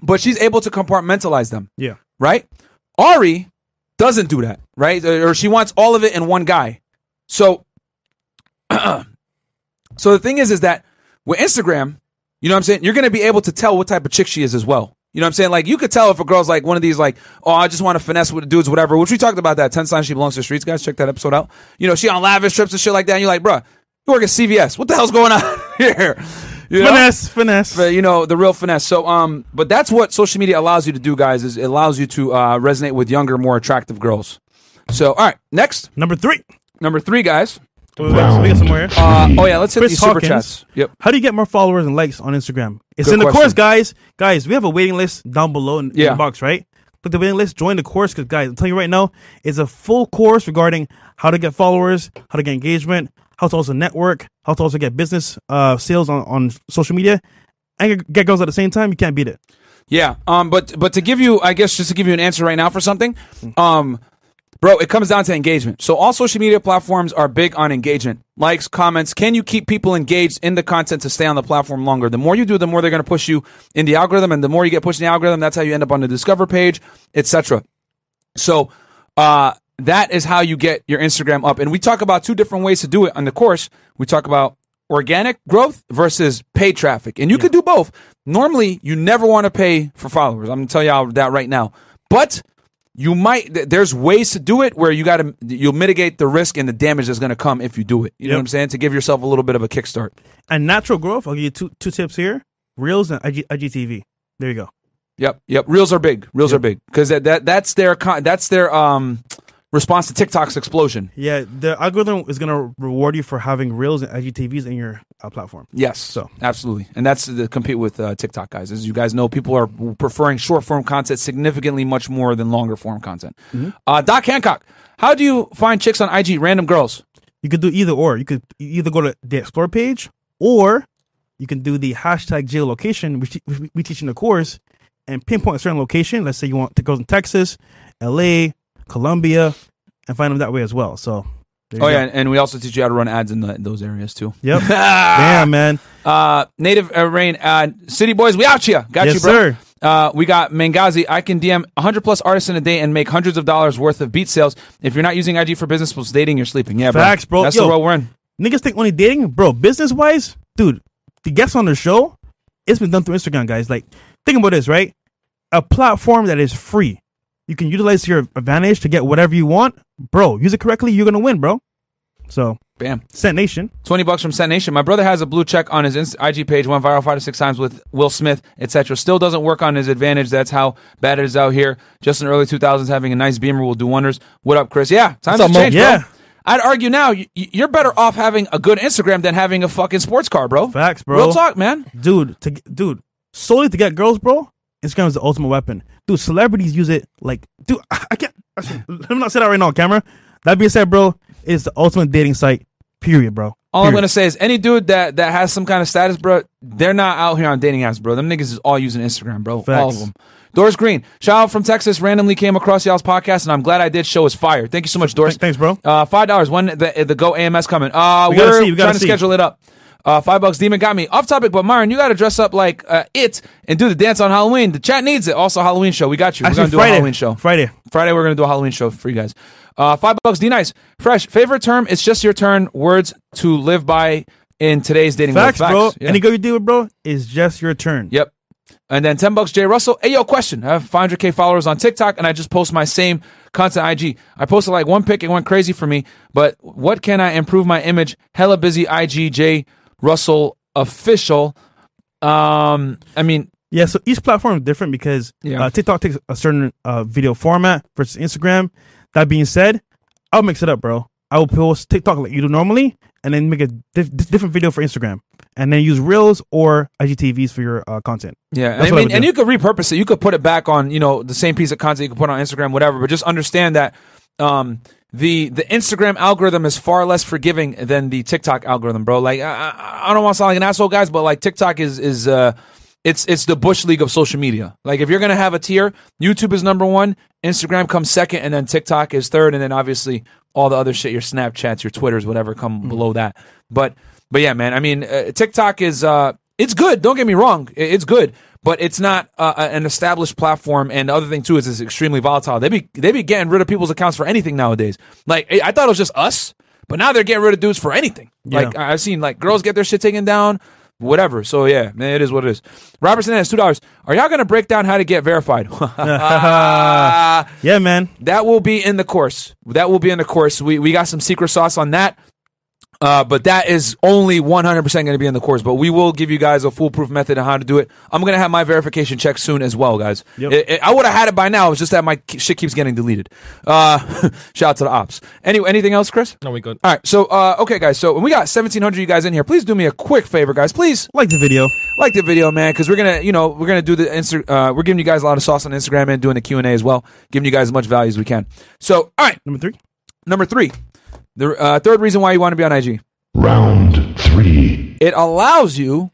But she's able to compartmentalize them Yeah. right? Ari doesn't do that, right? Or she wants all of it in one guy. So, (clears throat) so the thing is, is that with Instagram, you know what I'm saying? You're going to be able to tell what type of chick she is as well. You know what I'm saying? Like you could tell if a girl's like one of these, like, oh, I just want to finesse with the dudes, whatever. Which we talked about that. Ten signs she belongs to the streets, guys. Check that episode out. You know, she on lavish trips and shit like that. And you're like, bruh, you work at CVS. What the hell's going on (laughs) here? You know? Finesse, finesse. But, you know the real finesse. So, um, but that's what social media allows you to do, guys. Is it allows you to uh, resonate with younger, more attractive girls. So, all right, next Number three. number three, guys. We got, we got some more here. Uh, oh yeah, let's hit Chris these super Hawkins. chats. Yep. How do you get more followers and likes on Instagram? It's Good in the question. course, guys. Guys, we have a waiting list down below in, in the box, right? Click the waiting list, join the course, because guys, I'm telling you right now, it's a full course regarding how to get followers, how to get engagement, how to also network, how to also get business uh, sales on, on social media, and get girls at the same time. You can't beat it. Yeah. Um. But but to give you, I guess, just to give you an answer right now for something, um, bro, it comes down to engagement. So all social media platforms are big on engagement, likes, comments. Can you keep people engaged in the content to stay on the platform longer? The more you do, the more they're going to push you in the algorithm, and the more you get pushed in the algorithm, that's how you end up on the discover page, etc. So uh, that is how you get your Instagram up. And we talk about two different ways to do it on the course. We talk about organic growth versus paid traffic. And you could do both. Normally, you never want to pay for followers. I'm going to tell y'all that right now. But you might there's ways to do it where you got to you'll mitigate the risk and the damage that's going to come if you do it. You know what I'm saying? To give yourself a little bit of a kickstart. And natural growth, I'll give you two two tips here: Reels and IG, IGTV. There you go. Yep, yep. Reels are big. Reels are big because that, that that's their con- that's their um response to TikTok's explosion. Yeah, the algorithm is gonna reward you for having Reels and IGTVs in your uh, platform. Yes, So- absolutely, and that's to compete with uh, TikTok guys. As you guys know, people are preferring short form content significantly much more than longer form content. Uh, Doc Hancock, how do you find chicks on IG? Random girls. You could do either or. You could either go to the explore page or you can do the hashtag geolocation, which which we- we teach in the course, and pinpoint a certain location. Let's say you want to go in Texas, LA, Colombia, and find them that way as well. So, Oh yeah, and- and we also teach you how to run ads in, the, in those areas too. Yep. (laughs) Damn, man. Uh, Native uh, Rain, uh, City Boys, we out here. Got Yes, you, bro. sir. Uh, we got Mangazi. I can DM 100 plus artists in a day and make hundreds of dollars worth of beat sales. If you're not using IG for business plus dating, you're sleeping. Yeah, bro. Facts, bro. That's Yo. the world we're in. Niggas think only dating, bro. Business wise, dude, the guests on the show, it's been done through Instagram, guys. Like, think about this, right? A platform that is free. You can utilize your advantage to get whatever you want, bro. Use it correctly, you're gonna win, bro. So, Bam. Scent Nation, 20 bucks from Set Nation. My brother has a blue check on his IG page, went viral five to six times with Will Smith, etc. Still doesn't work on his advantage. That's how bad it is out here. Just in the early 2000s, having a nice beamer will do wonders. What up, Chris? Yeah, times have changed, Yeah. bro. I'd argue now you're better off having a good Instagram than having a fucking sports car, bro. Facts, bro. Real talk, man. dude. To dude, solely to get girls, bro, Instagram is the ultimate weapon. Dude, celebrities use it like, dude, (laughs) I can't. Let me not say that right now on camera. That being said, bro, it's the ultimate dating site. Period, bro. All I'm gonna say is any dude that that has some kind of status, bro, they're not out here on dating apps, bro. Them niggas is all using Instagram, bro. All of them. Doris Green, shout out from Texas. Randomly came across y'all's podcast, and I'm glad I did. Show is fire. Thank you so much, Doris. Thanks, bro. Uh, five dollars. When the the Go AMS coming? Uh, We are see, we gotta trying to see. schedule it up. Uh, five bucks. Demon got me off topic, but Myron, you got to dress up like uh, it and do the dance on Halloween. The chat needs it. Also, Halloween show. We got you. We're Actually, gonna do Friday. a Halloween show. Friday. Friday, we're gonna do a Halloween show for you guys. Uh, five bucks. D nice. Fresh. Favorite term? It's just your turn. Words to live by in today's dating world. Facts, bro. Yeah. Any girl you deal with, bro, is just your turn. Yep. And then 10 bucks, Jay Russell. Hey, yo, question. I have 500K followers on TikTok and I just post my same content IG. I posted like one pic. It went crazy for me. But what can I improve my image? Hella busy IG, Jay Russell official. Um, I mean, Yeah, so each platform is different because Yeah. uh, TikTok takes a certain uh, video format versus Instagram. That being said, I'll mix it up, bro. I will post TikTok like you do normally, and then make a dif- dif- different video for Instagram, and then use Reels or IGTVs for your uh, content. Yeah, I what I mean, and you could repurpose it. You could put it back on, you know, the same piece of content you could put on Instagram, whatever. But just understand that um, the the Instagram algorithm is far less forgiving than the TikTok algorithm, bro. Like, I, I, don't want to sound like an asshole, guys, but like TikTok is is uh, it's it's the bush league of social media. Like, if you're gonna have a tier, YouTube is number one, Instagram comes second, and then TikTok is third, and then obviously all the other shit, your Snapchats, your Twitters, whatever, come Mm-hmm. below that. But but yeah, man. I mean, uh, TikTok is uh, it's good. Don't get me wrong, it's good, but it's not uh, an established platform. And the other thing too is it's extremely volatile. They be they be getting rid of people's accounts for anything nowadays. Like I thought it was just us, but now they're getting rid of dudes for anything. Like I've seen like girls get their shit taken down. Whatever. So yeah, man, it is what it is. Robertson has two dollars. Are y'all gonna break down how to get verified? (laughs) (laughs) Yeah, man. That will be in the course. That will be in the course. We we got some secret sauce on that. Uh, but that is only 100% going to be in the course. But we will give you guys a foolproof method on how to do it. I'm going to have my verification check soon as well, guys. Yep. It- it- I would have had it by now. It's just that my k- shit keeps getting deleted. Uh, (laughs) shout out to the ops. Anyway, anything else, Chris? No, we good. All right. So, uh, okay, guys. So we got 1,700 of you guys in here. Please do me a quick favor, guys. Please Like the video. like the video, man, because we're gonna, you know, we're gonna do the Insta. Uh, we're giving you guys a lot of sauce on Instagram and doing the Q and A as well, giving you guys as much value as we can. So, all right, Number three. number three, the uh, third reason why you want to be on IG, Round three. it allows you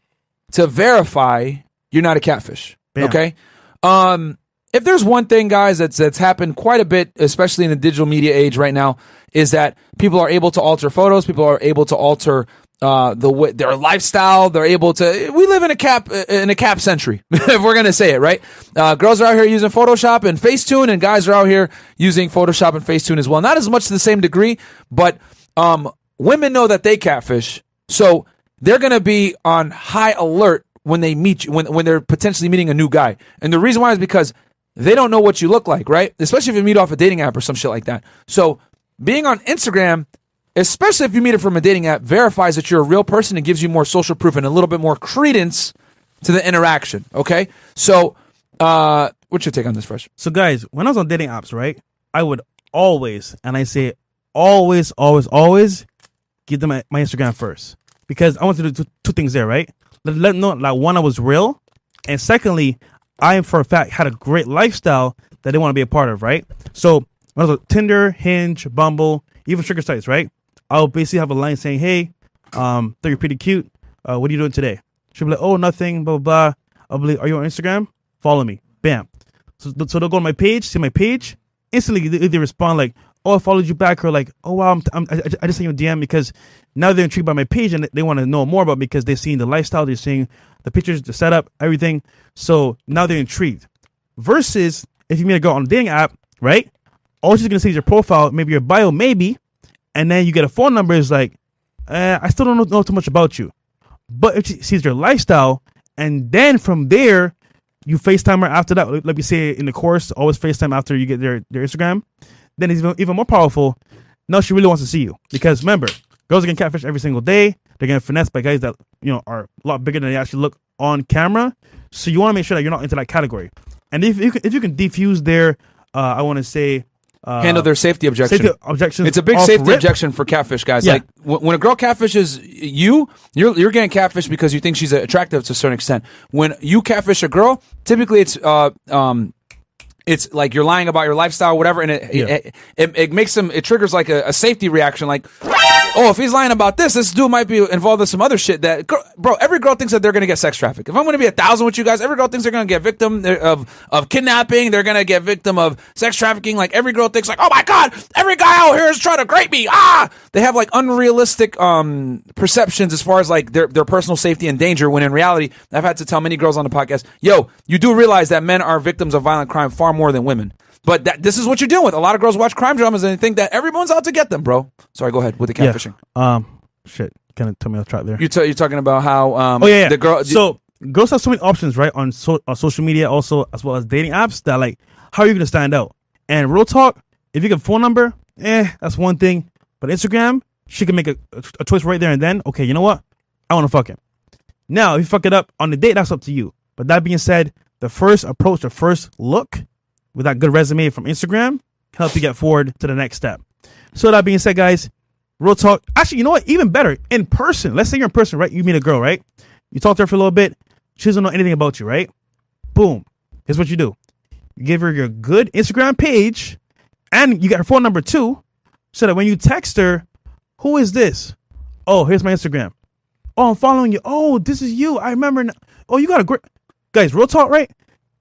to verify you're not a catfish. Bam. Okay, um, if there's one thing, guys, that's that's happened quite a bit, especially in the digital media age right now, is that people are able to alter photos. People are able to alter uh, the way, their lifestyle. They're able to. We live in a cap in a cap century, (laughs) if we're gonna say it right. Uh, girls are out here using Photoshop and Facetune, and guys are out here using Photoshop and Facetune as well. Not as much to the same degree, but um, women know that they catfish, so they're gonna be on high alert when they meet you, when when they're potentially meeting a new guy. And the reason why is because they don't know what you look like, right? Especially if you meet off a dating app or some shit like that. So being on Instagram, especially if you meet it from a dating app, verifies that you're a real person and gives you more social proof and a little bit more credence to the interaction. Okay, so uh, what's your take on this, Fresh? So, guys, when I was on dating apps, right, I would always, and I say always, always, always, give them my, Instagram first because I want to do two, things there, right? Let, let them know, like, one, I was real, and secondly, I, for a fact, had a great lifestyle that they want to be a part of, right? So, Tinder, Hinge, Bumble, even sugar sites, right? I'll basically have a line saying, "Hey, um, thought you're pretty cute. Uh, what are you doing today?" She'll be like, "Oh, nothing." Blah blah. blah. I'll be like, "Are you on Instagram? Follow me." Bam. So, so they'll go on my page, see my page. Instantly, they, they respond like, "Oh, I followed you back," or like, "Oh wow, I'm, I'm, I, I just sent you a DM because now they're intrigued by my page and they want to know more about me because they're seeing the lifestyle, they're seeing the pictures, the setup, everything. So now they're intrigued. Versus if you meet a girl on a dating app, right? All she's gonna see is your profile, maybe your bio, maybe, and then you get a phone number. Is like, uh, I still don't know, know too much about you. But if she sees your lifestyle, and then from there, you FaceTime her after that. Let me say in the course, always FaceTime after you get their, their Instagram. Then it's even, even more powerful. Now she really wants to see you. Because remember, girls are getting catfish every single day. They're getting finessed by guys that, you know, are a lot bigger than they actually look on camera. So you want to make sure that you're not into that category. And if you can, if you can defuse their, uh, I want to say, uh, handle their safety objection. safety objections. It's a big safety rip. objection for catfish guys. Yeah. Like w- when a girl catfishes you, you're you're getting catfish because you think she's attractive to a certain extent. When you catfish a girl, typically it's uh um it's like you're lying about your lifestyle, whatever, and it Yeah. it, it, it makes them it triggers like a, a safety reaction, like. Oh, if he's lying about this, this dude might be involved in some other shit. That bro, every girl thinks that they're gonna get sex trafficked. If I'm gonna be a thousand with you guys, every girl thinks they're gonna get victim of of kidnapping. They're gonna get victim of sex trafficking. Like every girl thinks, like, oh my god, every guy out here is trying to grape me. Ah, they have like unrealistic um perceptions as far as like their their personal safety and danger. When in reality, I've had to tell many girls on the podcast, yo, you do realize that men are victims of violent crime far more than women. But that this is what you're dealing with. A lot of girls watch crime dramas and they think that everyone's out to get them, bro. Sorry, go ahead with the Yeah. catfishing. Um, shit. Kind of took me off track there. You t- you're talking about how um oh yeah, yeah. the girl So girls have so many options, right, on so on social media, also as well as dating apps. That like, how are you gonna stand out? And real talk, if you get a phone number, eh, that's one thing. But Instagram, she can make a, a choice right there and then. Okay, you know what? I want to fuck him. Now, if you fuck it up on the date, that's up to you. But that being said, the first approach, the first look with that good resume from Instagram can help you get forward to the next step. So that being said, guys, real talk. Actually, you know what? Even better, in person. Let's say you're in person, right? You meet a girl, right? You talk to her for a little bit. She doesn't know anything about you, right? Boom. Here's what you do. You give her your good Instagram page, and you get her phone number too, so that when you text her, who is this? Oh, here's my Instagram. Oh, I'm following you. Oh, this is you. I remember. Now. Oh, you got a great guys. Real talk, right?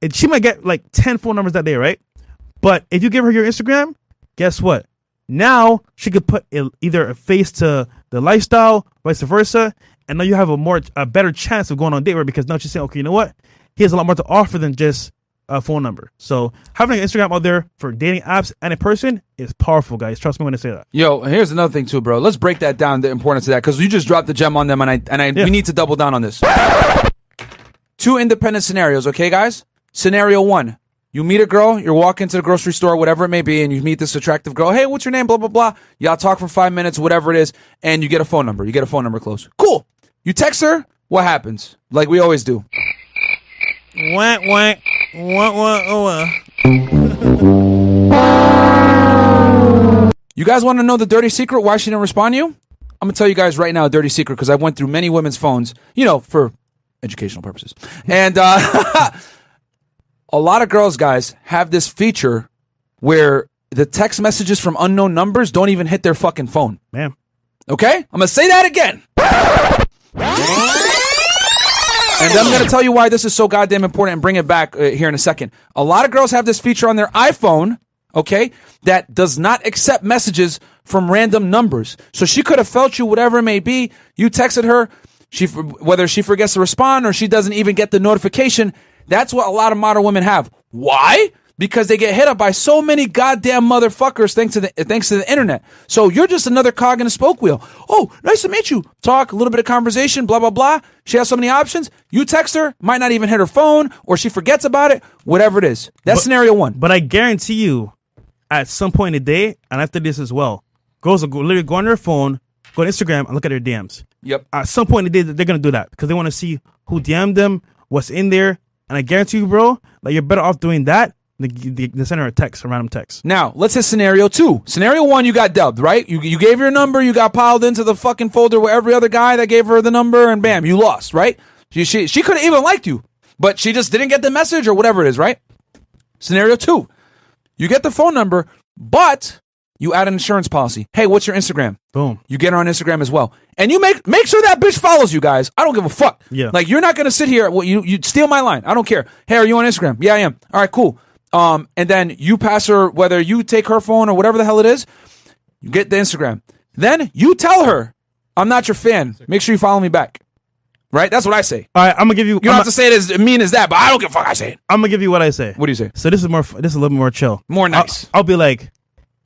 And she might get like ten phone numbers that day, right? But if you give her your Instagram, guess what? Now she could put a, either a face to the lifestyle, vice versa, and now you have a more a better chance of going on a date with because now she's saying, okay, you know what? He has a lot more to offer than just a phone number. So having an Instagram out there for dating apps and in person is powerful, guys. Trust me when I say that. Yo, here's another thing too, bro. Let's break that down. The importance of that because you just dropped the gem on them, and I and I Yeah. we need to double down on this. Two independent scenarios, okay, guys? Scenario one: you meet a girl, you're walking to the grocery store, whatever it may be, and you meet this attractive girl. Hey, what's your name? Blah blah blah. Y'all talk for five minutes, whatever it is, and you get a phone number. You get a phone number close. Cool. You text her. What happens? Like we always do. Wah, wah, wah, wah, wah. (laughs) You guys want to know the dirty secret why she didn't respond to you? I'm gonna tell you guys right now a dirty secret because I went through many women's phones, you know, for educational purposes. And uh, (laughs) a lot of girls, guys, have this feature where the text messages from unknown numbers don't even hit their fucking phone. Man. Okay? I'm gonna say that again. And I'm going to tell you why this is so goddamn important and bring it back uh, here in a second. A lot of girls have this feature on their iPhone, okay, that does not accept messages from random numbers. So she could have felt you, whatever it may be. You texted her, she whether she forgets to respond or she doesn't even get the notification. That's what a lot of modern women have. Why? Because they get hit up by so many goddamn motherfuckers thanks to the thanks to the internet. So you're just another cog in a spoke wheel. Oh, nice to meet you. Talk a little bit of conversation, blah blah blah. She has so many options. You text her, might not even hit her phone, or she forgets about it. Whatever it is. That's scenario one. But I guarantee you, at some point in the day, and after this as well, girls will go, literally go on their phone, go on Instagram, and look at their DMs. Yep. At some point in the day, they're gonna do that because they want to see who DM'd them, what's in there, and I guarantee you, bro, like you're better off doing that than the, the send her a text, a random text. Now let's hit scenario two. Scenario one, you got dubbed, right? You you gave your number, you got piled into the fucking folder with every other guy that gave her the number, and bam, you lost, right? She she, she could have even liked you, but she just didn't get the message or whatever it is, right? Scenario two, you get the phone number, but you add an insurance policy. Hey, what's your Instagram? Boom. You get her on Instagram as well, and you make make sure that bitch follows you guys. I don't give a fuck. Yeah. like you're not gonna sit here. Well, you you steal my line. I don't care. Hey, are you on Instagram? Yeah, I am. All right, cool. Um, and then you pass her whether you take her phone or whatever the hell it is. You get the Instagram. Then you tell her, "I'm not your fan. Make sure you follow me back." Right? That's what I say. All right, I'm gonna give you. You don't I'm, have to say it as mean as that, but I don't give a fuck. I say it. I'm gonna give you what I say. What do you say? So this is more. This is a little more chill. More I'll- nice. I'll, be like,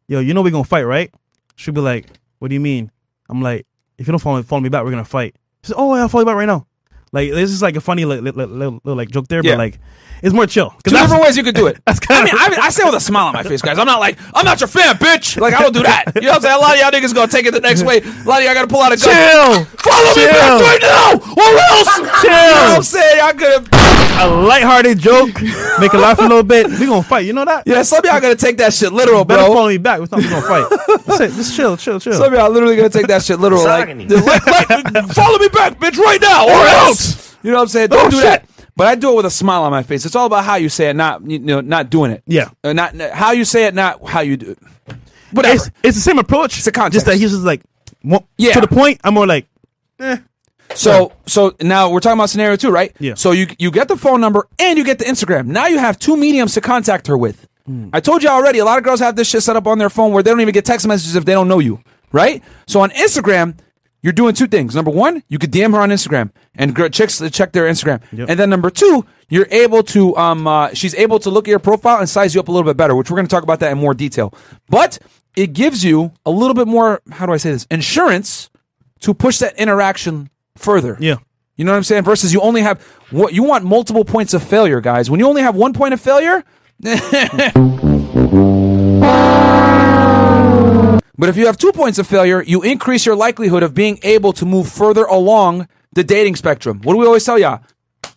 yo, you know we gonna fight, right? She'll be like, what do you mean? I'm like, if you don't follow me, follow me back, we're gonna fight. She says, oh, yeah, I'll follow you back right now. Like this is like a funny like, little, little, little, like joke there, Yeah. but like it's more chill. Two different ways you could do it. (laughs) I mean, I, I say with a smile on my face, guys. I'm not like, I'm not your fan, bitch. Like, I don't do that. You know what I'm saying? A lot of y'all niggas gonna take it the next way. A lot of y'all gotta pull out a gun. Chill. Follow me back right now, or else. Chill. You know what I'm saying? Y'all gonna a lighthearted joke, (laughs) make her laugh a little bit. We gonna fight. You know that? Yeah, some of y'all gonna take that shit literal, Better follow me back. We're not gonna fight. (laughs) That's it. Just chill, chill, chill. Some of y'all literally gonna take that shit literal. Like, (laughs) like, like, follow me back, bitch, right now, or else. You know what I'm saying? Don't Oh, do shit. that. But I do it with a smile on my face. It's all about how you say it, not you know, not doing it. Yeah. Uh, not how you say it, not how you do it. Whatever. It's, it's the same approach. It's a context. Just that he's just like, mo- Yeah. to the point. I'm more like, So so now we're talking about scenario two, right? Yeah. So you you get the phone number and you get the Instagram. Now you have two mediums to contact her with. Hmm. I told you already. A lot of girls have this shit set up on their phone where they don't even get text messages if they don't know you, right? So on Instagram, you're doing two things. Number one, you could DM her on Instagram and gr- chicks uh, check their Instagram. And then number two, you're able to um uh, she's able to look at your profile and size you up a little bit better, which we're going to talk about that in more detail. But it gives you a little bit more. How do I say this? Insurance to push that interaction further. yeah. You know what I'm saying? Versus you only have what you want multiple points of failure, guys. When you only have one point of failure, (laughs) but if you have two points of failure, you increase your likelihood of being able to move further along the dating spectrum. What do we always tell ya?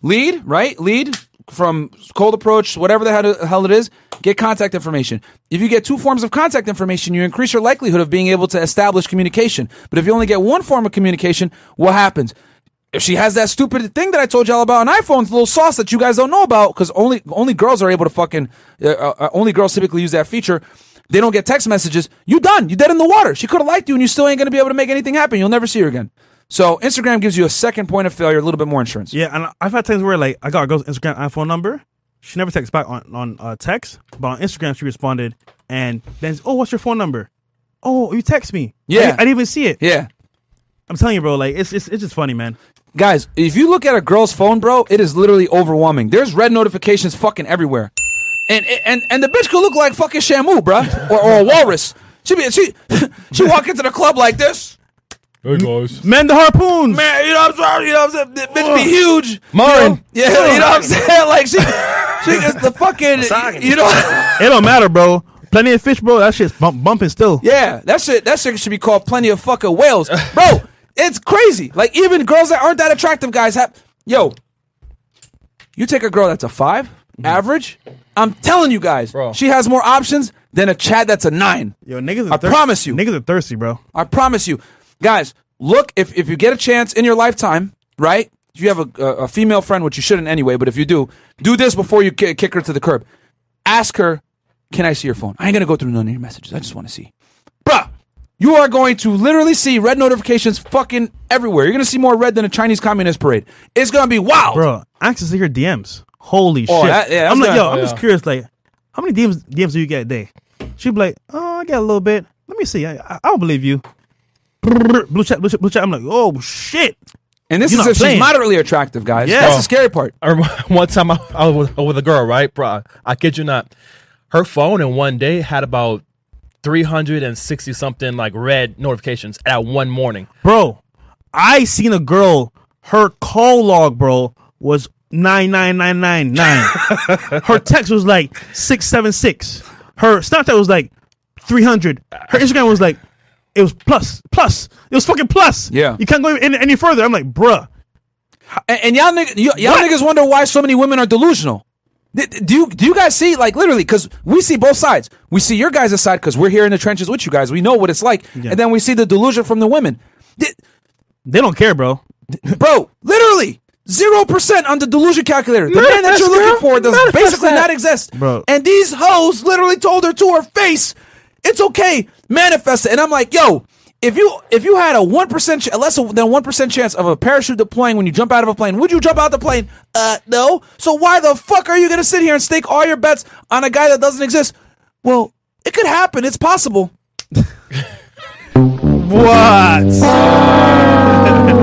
Lead, right? Lead from cold approach, whatever the hell- it is, get contact information. If you get two forms of contact information, you increase your likelihood of being able to establish communication. But if you only get one form of communication, what happens? If she has that stupid thing that I told y'all about on iPhones, little sauce that you guys don't know about, because only only girls are able to fucking uh, uh, only girls typically use that feature. They don't get text messages. You done. You dead in the water. She could have liked you, and you still ain't gonna be able to make anything happen. You'll never see her again. So Instagram gives you a second point of failure, a little bit more insurance. Yeah, and I've had times where like I got a girl's Instagram iPhone number. She never texts back on on uh, text, but on Instagram she responded and then oh, what's your phone number? Oh, you text me. Yeah. I, I didn't even see it. Yeah. I'm telling you, bro. Like it's it's, it's just funny, man. Guys, if you look at a girl's phone, bro, it is literally overwhelming. There's red notifications fucking everywhere. And and and the bitch could look like fucking Shamu, bro, Or, or a walrus. She be she (laughs) she walk into the club like this. Hey guys. Man, the harpoons. Man, you know what I'm saying? You know what I'm saying? The bitch be huge. Marin. You know? Yeah, you know what I'm saying? Like she she is the fucking (laughs) you know It don't matter, bro. Plenty of fish, bro. That shit's bump, bumping still. Yeah, that shit that shit should be called plenty of fucking whales. Bro, it's crazy. Like even girls that aren't that attractive guys have yo. You take a girl that's a 5 mm-hmm. average, I'm telling you guys, Bro. she has more options than a Chad that's a 9. Yo, niggas. Are I promise you. niggas are thirsty, bro. I promise you. Guys, look if if you get a chance in your lifetime, right? If you have a, a, female friend, which you shouldn't anyway, but if you do, do this before you ki- kick her to the curb. Ask her, "Can I see your phone?" I ain't gonna go through none of your messages. I just want to see, bruh. You are going to literally see red notifications fucking everywhere. You're gonna see more red than a Chinese communist parade. It's gonna be wild, Bro, access to your DMs. Holy Oh, shit! that- yeah, I'm like, not- yo, I'm yeah. just curious, like, how many DMs DMs do you get a day? She'd be like, oh, I get a little bit. Let me see. I, I, I don't believe you. Blue chat, blue chat, blue chat. I'm like, oh shit. And this You're is not if she's moderately attractive, guys. Yeah. That's the scary part. I remember (laughs) one time I, I was with, with a girl, right, bro? I kid you not. Her phone in one day had about three hundred and sixty something like red notifications at one morning. Bro, I seen a girl, her call log, bro, was 99999. (laughs) her text was like 676. Her Snapchat was like 300. Her Instagram was like, it was plus, plus. It was fucking plus. Yeah. You can't go any, any further. I'm like, bruh. And, and y'all, nigg- y- y'all What? niggas wonder why so many women are delusional. Do you do you guys see like literally? Because we see both sides. We see your guys' side because we're here in the trenches with you guys. We know what it's like, and then we see the delusion from the women. Th- They don't care, bro. bro, literally zero percent on the delusion calculator. The man that you're looking girl. for does Manifest basically that. not exist. Bro. And these hoes literally told her to her face, "It's okay, manifest it." And I'm like, yo. If you if you had a one percent less than one percent chance of a parachute deploying when you jump out of a plane, would you jump out the plane? Uh, no. So why the fuck are you gonna sit here and stake all your bets on a guy that doesn't exist? Well, it could happen. It's possible. (laughs) What? (laughs)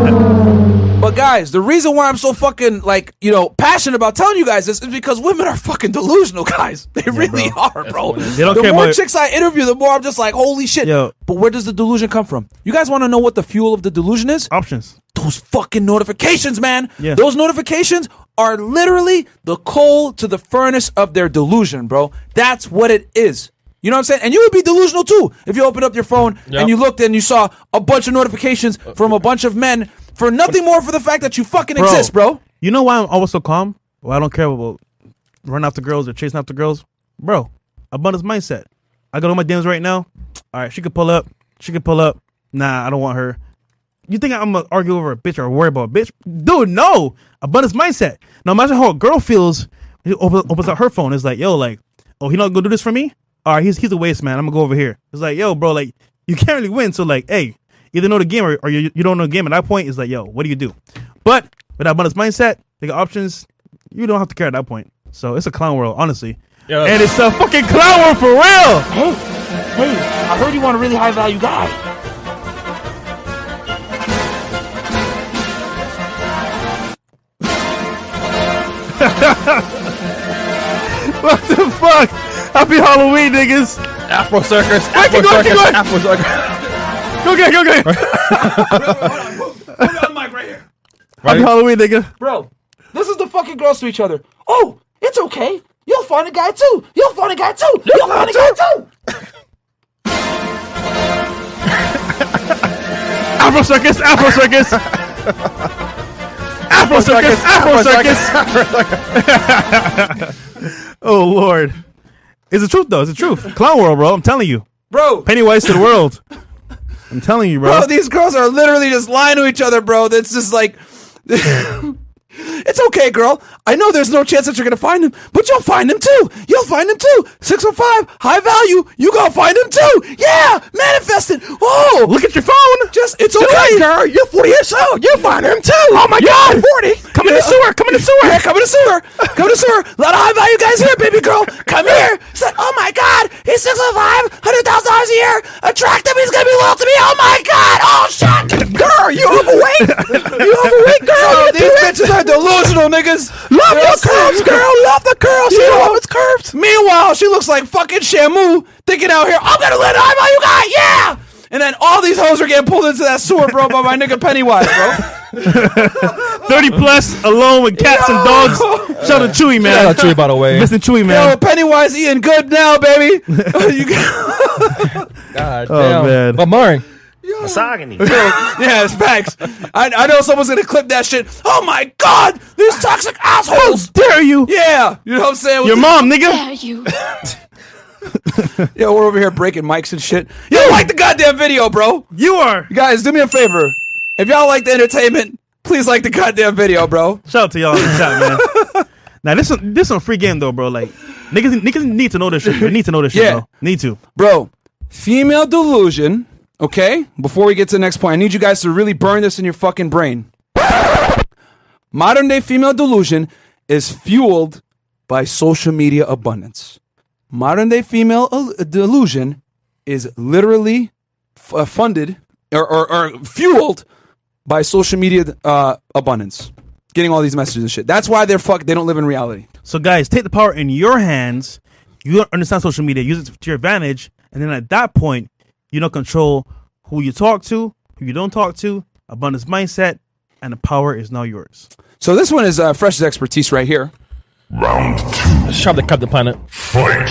But guys, the reason why I'm so fucking like you know passionate about telling you guys this is because women are fucking delusional, guys. (laughs) They really are, bro. They don't the care more about- chicks I interview, the more I'm just like, holy shit. Yo. But where does the delusion come from? You guys want to know what the fuel of the delusion is? Options. Those fucking notifications, man. Yeah. Those notifications are literally the coal to the furnace of their delusion, bro. That's what it is. You know what I'm saying? And you would be delusional too if you opened up your phone Yep. and you looked and you saw a bunch of notifications uh, from a bunch of men for nothing more for the fact that you fucking exist, bro. You know why I'm always so calm? well, I don't care about running after girls or chasing after girls, bro. Abundance mindset. I got all my DMs right now. All right, she could pull up. She could pull up. Nah, I don't want her. You think I'm gonna argue over a bitch or worry about a bitch? Dude, no. Abundance mindset. Now imagine how a girl feels. He opens, opens up her phone. It's like, yo, like, oh, he not gonna do this for me? All right, he's he's a waste man. I'm gonna go over here. It's like, yo, bro, like, you can't really win. So like, hey, either know the game or, or you, you don't know the game. At that point, it's like, yo, what do you do? But with that abundance mindset, they got options. You don't have to care at that point. So it's a clown world, honestly. Yeah. And it's a fucking clown world for real. Hey, hey, I heard you want a really high value guy. (laughs) What the fuck? Happy Halloween, niggas. Afro circus. keep Afro going, circus. Afro circus. (laughs) Go get, go get. Put on mic right here. Happy Halloween, nigga. Bro, this is the fucking girls to each other. Oh, it's okay. You'll find a guy too. You'll find a guy too. You'll find a guy too. (laughs) Afro circus, Afro circus. Afro circus, Afro circus. (laughs) oh lord, it's the truth though. It's the truth. Clown world, bro. I'm telling you. Bro, Pennywise to the world. (laughs) I'm telling you, bro. bro, these girls are literally just lying to each other, bro. That's just like. (laughs) (laughs) It's okay, girl. I know there's no chance that you're gonna find him, but you'll find him too. You'll find him too. 605, high value. You gonna find him too. Yeah, manifest it. Oh, Look at your phone. just it's okay, girl. You're 40 years old. You'll find him too. Oh my God, 40. Come in the sewer. Come in the sewer. Yeah, come in the sewer. Come in the sewer. A lot of high value guys here, baby girl. Come (laughs) here. Said, oh my God, he's 605, hundred thousand dollars a year. Attract him. He's gonna be loyal to me. Oh my God. Oh shit, girl, you overweight. (laughs) you overweight, girl. these bitches are delusional, niggas. Love your curves, girl. Love the curves. You know it's curves. Meanwhile, she looks like fucking Shamu thinking out here, I'm gonna let high you guy. Yeah. And then all these hoes are getting pulled into that sewer, bro, by my nigga Pennywise, bro. (laughs) Thirty plus, alone with cats and dogs. Shout out to Chewy, man. Shout out Chewy, by the way. Listen, Chewy, man. Yo, man. Pennywise eating good now, baby. (laughs) (laughs) You got- God Oh, damn. man. But Marin, (laughs) yeah, it's facts. I, I know someone's gonna clip that shit. Oh my god, these toxic How assholes. dare you? Yeah, you know what I'm saying? Your mom, nigga. dare you? (laughs) Yo, we're over here breaking mics and shit. Yo, like the goddamn video, bro. You are. You guys, do me a favor. If y'all like the entertainment, please like the goddamn video, bro. Shout out to y'all in the chat, man. (laughs) now this one, this one free game though, bro. Like niggas, niggas need to know this shit. They need to know this shit, Yeah. bro. Need to. Bro, female delusion, okay? Before we get to the next point, I need you guys to really burn this in your fucking brain. Modern day female delusion is fueled by social media abundance. Modern day female uh, delusion is literally f- uh, funded or, or, or fueled by social media uh, abundance. Getting all these messages and shit. That's why they're fucked. They don't live in reality. So guys, take the power in your hands. You understand social media. Use it to your advantage, and then at that point, you don't control who you talk to, who you don't talk to. Abundance mindset, and the power is now yours. So this one is uh, Fresh's expertise right here. Round two. sharp the Captain Planet. Fight.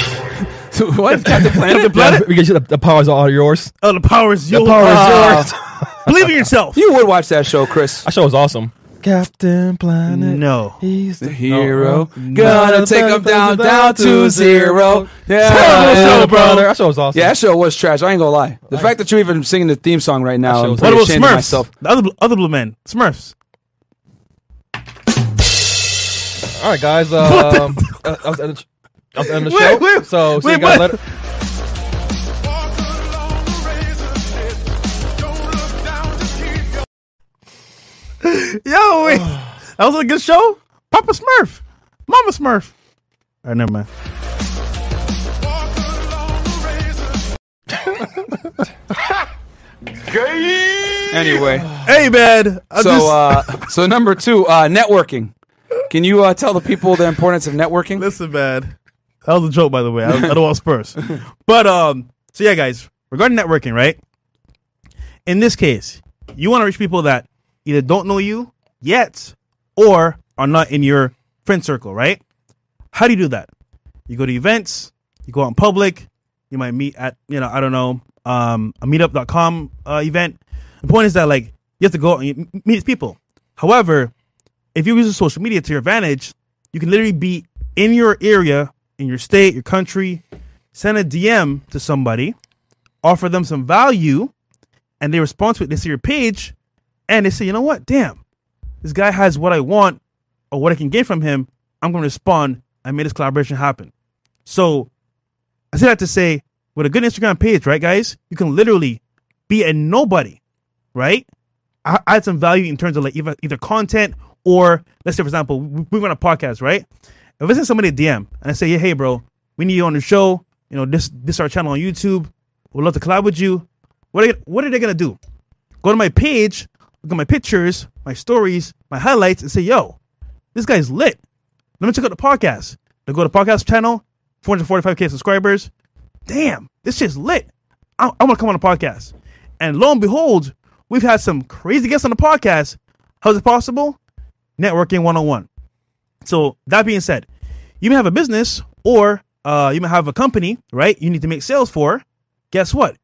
so (laughs) what? Captain Planet? Yeah, we get you the, the powers are all yours. Oh, the power is yours. power is Ah. Believe in yourself. (laughs) You would watch that show, Chris. That show was awesome. Captain Planet. no. He's the Hero, No. gonna take him down, down to zero. Yeah, Terrible show, brother. That show was awesome. Yeah, that show was trash. I ain't gonna lie. The fact that you're even singing the theme song right now, I'm was- pretty What about ashamed of Smurfs? myself. The other, other blue men. Smurfs. All right, guys. (laughs) Um, (laughs) that was the end of- that was the end the Wait, show. wait, so, see wait, you guys what? later. (laughs) Yo, wait. (sighs) that was a good show. Papa Smurf. Mama Smurf. All right, never mind. walk along the razor's Anyway, Hey, bad. So just, uh, so number two, uh, networking. Can you uh, tell the people the importance of networking? Listen, man. That was a joke, by the way. I, I don't want Spurs. (laughs) But um, so yeah, guys, regarding networking, right? In this case, you want to reach people that either don't know you yet or are not in your friend circle, right? How do you do that? You go to events, you go out in public, you might meet at, you know, I don't know, um, a meetup.com uh, event. The point is that, like, you have to go out and meet people. However, if you use social media to your advantage, you can literally be in your area, in your state, your country, send a DM to somebody, offer them some value, and they respond to it. They see your page, and they say, you know what? Damn, this guy has what I want or what I can get from him. I'm going to respond. I made this collaboration happen. So I say that to say, with a good Instagram page, right, guys, you can literally be a nobody, right? I add some value in terms of like either, either content or let's say, for example, we, run a podcast, right? If I send somebody a DM and I say, yeah, hey, bro, we need you on the show. You know, this this is our channel on YouTube. We'd love to collab with you. What are, what are they gonna do? Go to my page, look at my pictures, my stories, my highlights, and say, yo, this guy's lit. Let me check out the podcast. They go to the podcast channel, 445k subscribers. Damn, this shit's lit. I, I want to come on the podcast. And lo and behold, we've had some crazy guests on the podcast. How's it possible? Networking one on one. So that being said, you may have a business or uh, you may have a company, right? You need to make sales for. Guess what?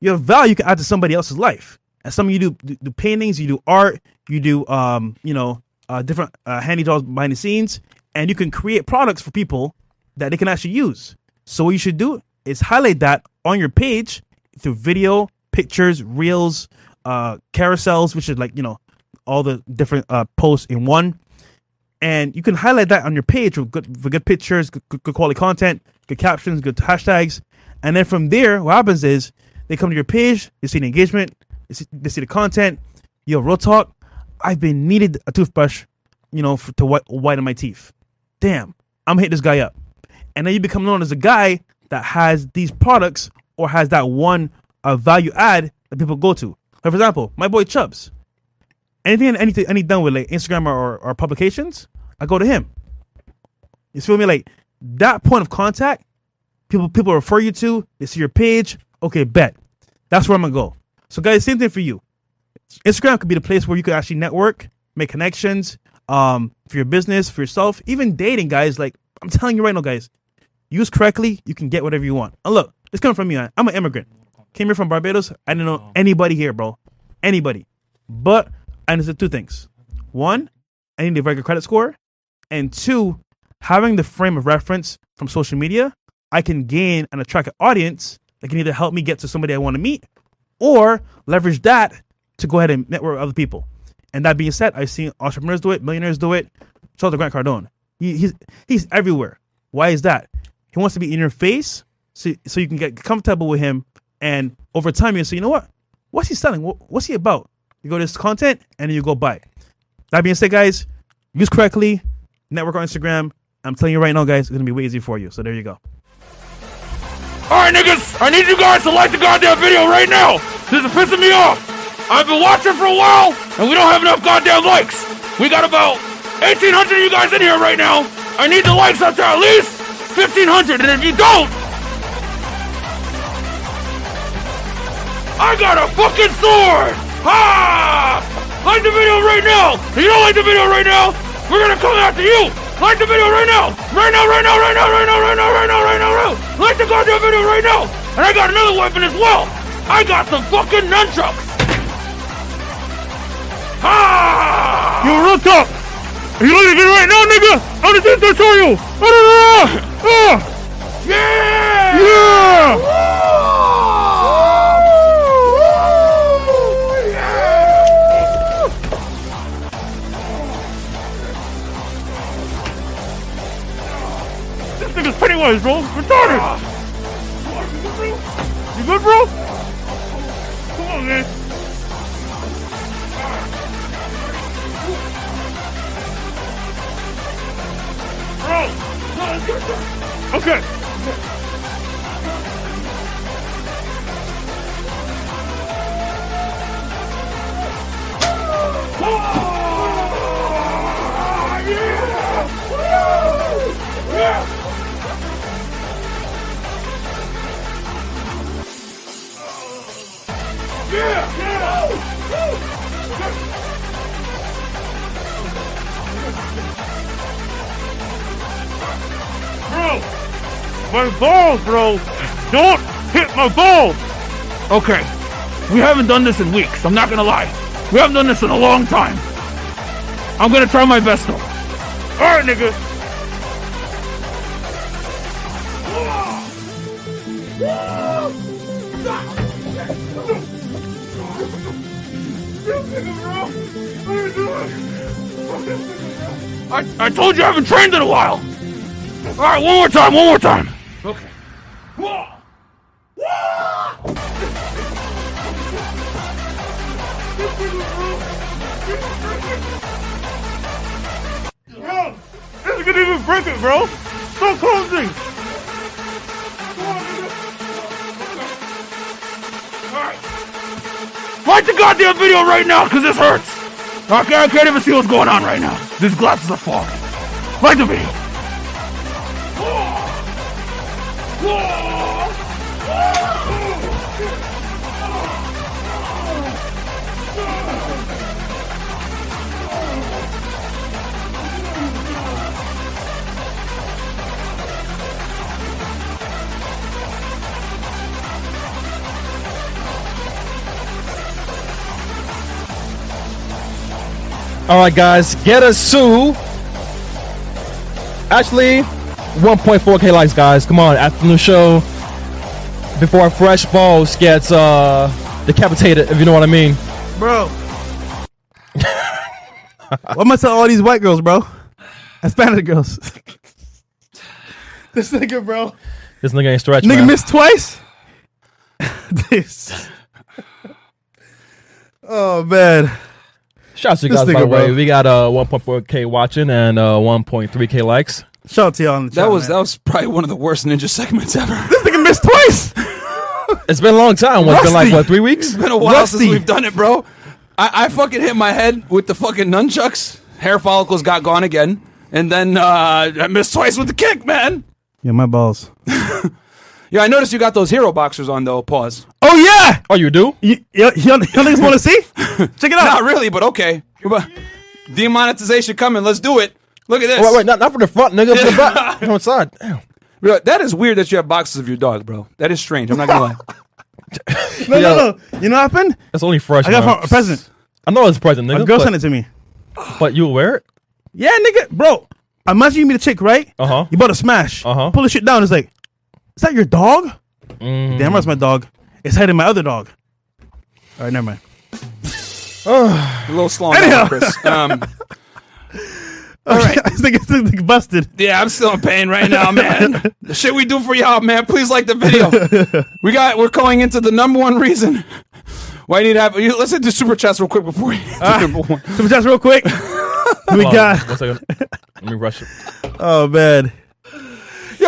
You have value you can add to somebody else's life. And some of you do, do, paintings, you do art, you do um, you know, uh, different uh, handy jobs behind the scenes, and you can create products for people that they can actually use. So what you should do is highlight that on your page through video, pictures, reels, uh, carousels, which is like you know all the different uh, posts in one, and you can highlight that on your page with good, with good pictures, good, good, good quality content, good captions, good hashtags, and then from there, what happens is they come to your page, they see the engagement, they see, the content. Yo, real talk, I've been needed a toothbrush, you know, for, to white, whiten my teeth. Damn, I'm gonna hit this guy up, and then you become known as a guy that has these products or has that one uh, value add that people go to. Like for example, my boy Chubbs. Anything, anything, any done with like Instagram or, or publications, I go to him. You feel me? Like that point of contact, people people refer you to. They see your page. Okay, bet. That's where I'm gonna go. So guys, same thing for you. Instagram could be the place where you could actually network, make connections, um, for your business, for yourself, even dating, guys. Like I'm telling you right now, guys, use correctly, you can get whatever you want. And look, it's coming from me. I'm an immigrant. Came here from Barbados. I didn't know anybody here, bro. Anybody. But I understood two things. One, I need a very good credit score. And two, having the frame of reference from social media, I can gain and attract an audience that can either help me get to somebody I want to meet or leverage that to go ahead and network with other people. And that being said, I've seen entrepreneurs do it, millionaires do it. So the Grant Cardone. He, he's he's everywhere. Why is that? He wants to be in your face, so so you can get comfortable with him, and over time you say, you know what? What's he selling? What's he about? You go to his content, and then you go buy. That being said, guys, use correctly, network on Instagram. I'm telling you right now, guys, it's gonna be way easier for you. So there you go. Alright, niggas, I need you guys to like the goddamn video right now. This is pissing me off. I've been watching for a while, and we don't have enough goddamn likes. We got about 1,800 of you guys in here right now. I need the likes up to at least 1,500, and if you don't, I got a fucking sword! Ha! Like the video right now! If you don't like the video right now, we're gonna come after you! Like the video right now! Right now, right now, right now, right now, right now, right now, right now, right now! Like the goddamn video right now! And I got another weapon as well! I got some fucking nunchucks! Ha! You real talk. You look at me right now, nigga. I'm the thing to show you. Ah, ah, Yeah! yeah. This Pennywise, bro. Retarded. You good, bro? Come on, man. Bro. Okay. bro. Don't hit my ball! Okay, we haven't done this in weeks, I'm not gonna lie. We haven't done this in a long time. I'm gonna try my best though. Alright, nigga. I, I told you I haven't trained in a while! Alright, one more time, one more time! Video right now, cause this hurts. I can't, even see what's going on right now. These glasses are fogging. Light the video. All right, guys, get us to actually 1.4k likes, guys. Come on, afternoon show before a Fresh Balls gets uh decapitated, if you know what I mean. Bro. what am I tell all these white girls, bro? Hispanic girls. this nigga, bro. This nigga ain't stretch, Nigga man. missed twice. (laughs) (laughs) this. oh man. Shout out to you guys, by the way. bro. We got uh 1.4k watching and uh 1.3k likes. Shout out to y'all in the chat. That was man. that was probably one of the worst ninja segments ever. (laughs) This nigga missed twice. (laughs) It's been a long time. What's been like what three weeks? It's been a while since we've done it, bro. I, I fucking hit my head with the fucking nunchucks. Hair follicles got gone again, and then uh, I missed twice with the kick, man. Yeah, my balls. (laughs) Yeah, I noticed you got those hero boxers on though. Pause. Oh yeah. Oh, you do? You, you, you, y'all niggas want to (laughs) see? Check it out. Not really, but okay. But Demonetization coming. Let's do it. Look at this. Oh, wait, wait, not, not from the front, nigga. From the back. (laughs) From the side. Damn. Bro, That is weird that you have boxes of your dog, bro. That is strange. I'm not gonna lie. (laughs) No, Yeah. no, no. You know what happened? That's only fresh. I got from a present. I know it's a present, nigga. A girl but, sent it to me. but you wear it? Yeah, nigga, bro. Imagine you meet a chick, right? Uh huh. You bought a smash. Uh-huh. Pull the shit down. It's like, is that your dog? Mm. Damn, that's my dog. It's hiding my other dog. All right, never mind. oh, A little slow on Anyhow. that, Chris. (laughs) Um, All right, this nigga, this nigga busted. yeah, I'm still in pain right now, man. (laughs) the shit we do for y'all, man. Please like the video. (laughs) we got. We're going into the number one reason why you need to have. You, let's hit the super chats real quick before we hit the number one. So just real quick, we Hold on, got. One second. Let me rush it. Oh man,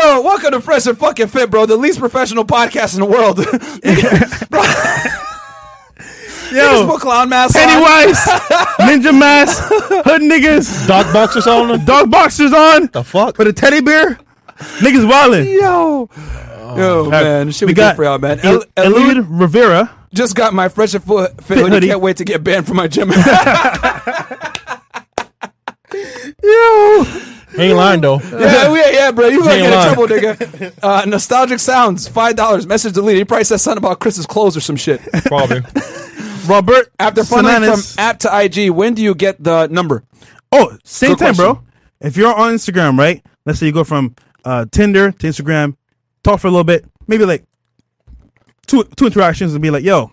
Yo, welcome to Fresh and Fucking Fit, bro. The least professional podcast in the world. (laughs) Yo, (laughs) yo, put clown mask on. Pennywise, Ninja Mask, Hood niggas, Dog boxers on? dog boxers on The fuck? with a teddy bear. Niggas wildin'. Yo, oh, yo, man, the shit we, we got for y'all, man. El- El- Elude Elude Rivera. just got my Fresh and Fu- Fit, Fit hoodie. hoodie. Can't wait to get banned from my gym. (laughs) Yo, Ain't lying, though. (laughs) yeah, yeah, yeah, bro. You gonna Ain't get in trouble, nigga. Uh, nostalgic sounds, five dollars. Message deleted. He probably said something about Chris's clothes or some shit. Probably. (laughs) Robert. After funneling Sananas. from app to IG, when do you get the number? Oh, same Good time, bro. question. If you're on Instagram, right? Let's say you go from uh, Tinder to Instagram, talk for a little bit, maybe like two two interactions, and be like, "Yo,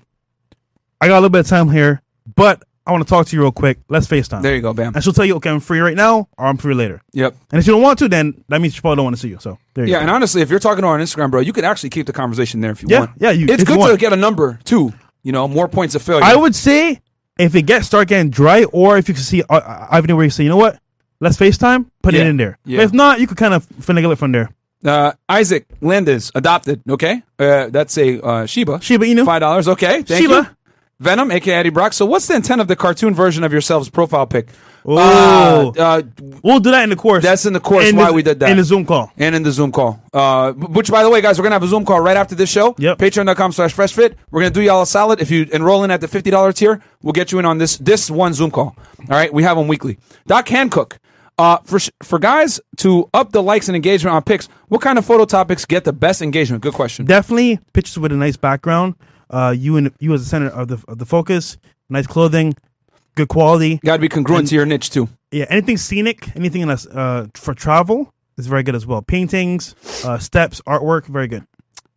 I got a little bit of time here, but I want to talk to you real quick. Let's FaceTime." There you go, bam. and she'll tell you, "Okay, I'm free right now, or I'm free later." Yep. And if you don't want to, then that means you probably don't want to see you. So there you go. Yeah, go. and honestly, if you're talking to her on Instagram, bro, you can actually keep the conversation there if you Yeah, want. yeah, you- it's you good to get a number too. You know, more points of failure. I would say if it gets start getting dry, or if you can see uh, avenue where you say, "You know what." Let's FaceTime. Put Yeah. it in there. Yeah. But if not, you could kind of finagle it from there. Uh, Isaac Landis adopted. Okay, uh, that's a uh, Shiba. Shiba Inu. Five dollars. Okay, thank Shiba. you. Venom, aka Eddie Brock. So, what's the intent of the cartoon version of yourselves profile pic? Oh. Uh, uh, We'll do that in the course. That's in the course In why the- we did that. in the Zoom call. and in the Zoom call. Uh, which, by the way, guys, we're gonna have a Zoom call right after this show. Yep. Patreon.com slash freshfit. We're gonna do y'all a solid. If you enroll in at the fifty dollar tier, we'll get you in on this this one Zoom call. All right, we have them weekly. Doc Hancock. Uh, for for guys to up the likes and engagement on pics, what kind of photo topics get the best engagement? Good question. Definitely pictures with a nice background. Uh, you and you as the center of the of the focus. Nice clothing, good quality. Got to be congruent And- to your niche too. Yeah, anything scenic, anything that's uh for travel is very good as well. Paintings, uh, steps, artwork, very good.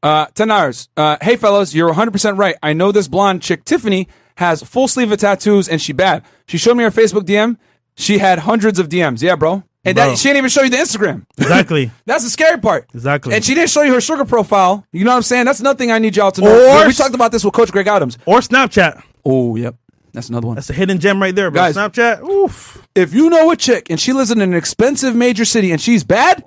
Uh, ten dollars. Uh, hey fellas, you're 100 percent right. I know this blonde chick Tiffany has full sleeve of tattoos and she bad. She showed me her Facebook DM. She had hundreds of DMs. Yeah, bro. And Bro. that she didn't even show you the Instagram. Exactly. (laughs) That's the scary part. Exactly. And she didn't show you her sugar profile. You know what I'm saying? That's nothing I need y'all to know. Or- we talked about this with Coach Greg Adams. or Snapchat. Oh, yep. That's another one. That's a hidden gem right there, bro. Guys. Snapchat. Oof. if you know a chick and she lives in an expensive major city and she's bad,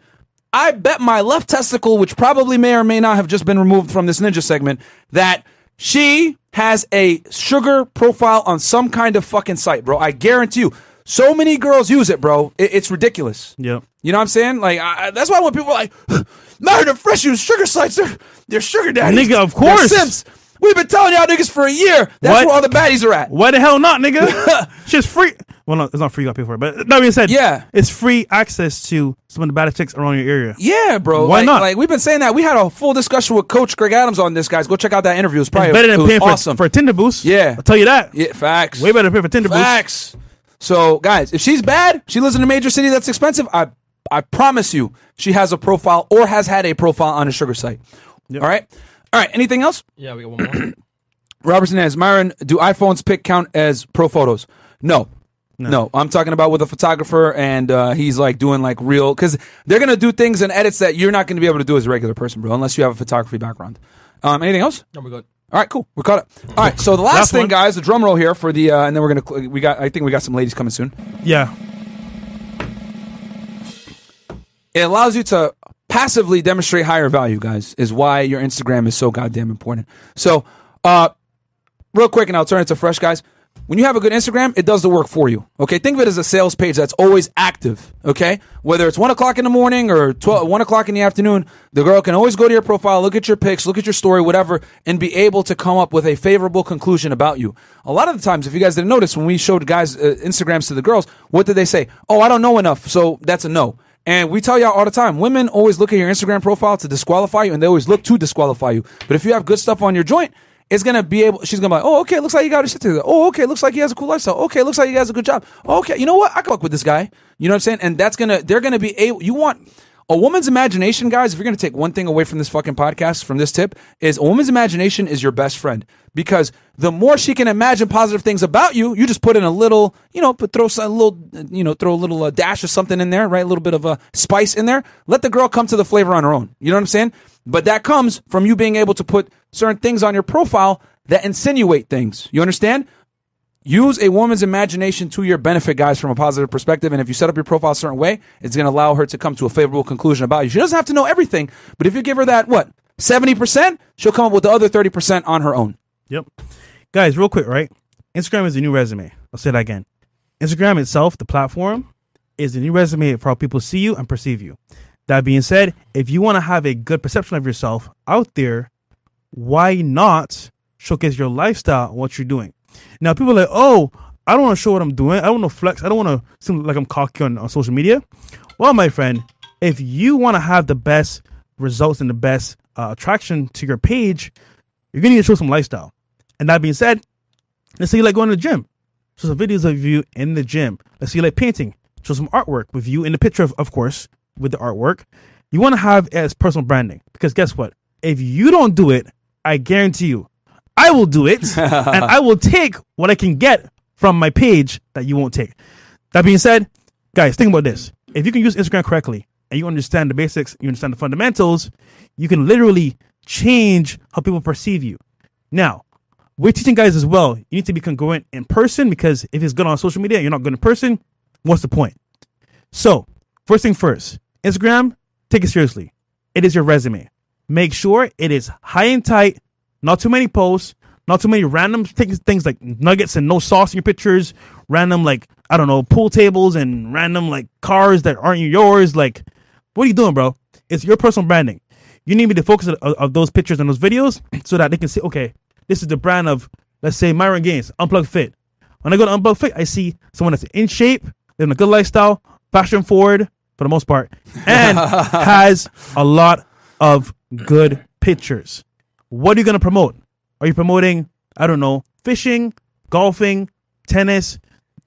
I bet my left testicle, which probably may or may not have just been removed from this ninja segment, that she has a sugar profile on some kind of fucking site, bro. I guarantee you. So many girls use it, bro. It- it's ridiculous. Yep. You know what I'm saying? Like I, that's why when people are like, (gasps) "Man, the fresh use sugar sites, they're, they're sugar daddies." Nigga, of They're course. simps. We've been telling y'all niggas for a year. That's What? where all the baddies are at. Why the hell not, nigga? (laughs) Shit's free. Well, no, it's not free. You got to pay for it. But that being said, Yeah. it's free access to some of the baddest chicks around your area. Yeah, bro. Why like, not? Like we've been saying that. We had a full discussion with Coach Greg Adams on this, guys. Go check out that interview. It's probably It's better than was paying for, awesome. for a Tinder boost. Yeah. I'll tell you that. yeah, facts. Way better than paying for Tinder boost. Facts. So, guys, if she's bad, she lives in a major city that's expensive. I I promise you, she has a profile or has had a profile on a sugar site. All right. All right. Anything else? Yeah, we got one more. (clears throat) Robertson has Myron. Do iPhones pick count as pro photos? No. No. I'm talking about with a photographer, and uh, he's like doing like real because they're gonna do things and edits that you're not gonna be able to do as a regular person, bro, unless you have a photography background. Um, anything else? no, we're good. All right, cool. We're caught it. All right, so the last, Last thing, one. guys, the drum roll here for the, uh, and then we're gonna cl- we got. I think we got some ladies coming soon. Yeah. It allows you to passively demonstrate higher value, guys. Is why your Instagram is so goddamn important. So, uh, real quick, and I'll turn it to fresh, guys. When you have a good Instagram, it does the work for you. Okay, think of it as a sales page that's always active. Okay, whether it's one o'clock in the morning or 12, one o'clock in the afternoon, the girl can always go to your profile, look at your pics, look at your story, whatever, and be able to come up with a favorable conclusion about you. A lot of the times, if you guys didn't notice, when we showed guys uh, Instagrams to the girls, what did they say? Oh, I don't know enough, so that's a no. And we tell y'all all the time, women always look at your Instagram profile to disqualify you, and they always look to disqualify you. But if you have good stuff on your joint, it's gonna be able. She's gonna be like, oh, okay, looks like you got his shit together. Oh, okay, looks like he has a cool lifestyle. Okay, looks like he has a good job. Okay, you know what? I can fuck with this guy. You know what I'm saying? And that's gonna. They're gonna be able. You want a woman's imagination, guys. If you're gonna take one thing away from this fucking podcast, from this tip, is a woman's imagination is your best friend because the more she can imagine positive things about you, you just put in a little, you know, put throw a little, you know, throw a little uh, dash of something in there, right? A little bit of a spice in there. Let the girl come to the flavor on her own. You know what I'm saying? But that comes from you being able to put certain things on your profile that insinuate things. You understand? Use a woman's imagination to your benefit, guys, from a positive perspective. And if you set up your profile a certain way, it's going to allow her to come to a favorable conclusion about you. She doesn't have to know everything, but if you give her that, what, 70%, she'll come up with the other 30% on her own. Yep. Guys, real quick, right? Instagram is the new resume. I'll say that again. Instagram itself, the platform, is the new resume for how people see you and perceive you. That being said, if you want to have a good perception of yourself out there, why not showcase your lifestyle and what you're doing? Now, people are like, oh, I don't want to show what I'm doing. I don't want to flex. I don't want to seem like I'm cocky on, on social media. Well, my friend, if you want to have the best results and the best uh, attraction to your page, you're going to need to show some lifestyle. And that being said, let's say you like going to the gym. Show some videos of you in the gym. Let's say you like painting. Show some artwork with you in the picture, of, of course, with the artwork. You want to have as personal branding because guess what? If you don't do it, I guarantee you, I will do it (laughs) and I will take what I can get from my page that you won't take. That being said, guys, think about this. If you can use Instagram correctly and you understand the basics, you understand the fundamentals, you can literally change how people perceive you. Now, we're teaching guys as well. You need to be congruent in person because if it's good on social media, you're not good in person. What's the point? So, first thing first, Instagram, take it seriously. It is your resume. Make sure it is high and tight, not too many posts, not too many random things, things like nuggets and no sauce in your pictures, random like I don't know pool tables and random like cars that aren't yours. Like, what are you doing, bro? It's your personal branding. You need me to focus of, those pictures and those videos so that they can see, okay, this is the brand of let's say Myron Gaines, Unplugged Fit. When I go to Unplugged Fit, I see someone that's in shape, living a good lifestyle, fashion forward for the most part, (laughs) and has a lot of good pictures. What are you going to promote? Are you promoting, I don't know, fishing, golfing, tennis?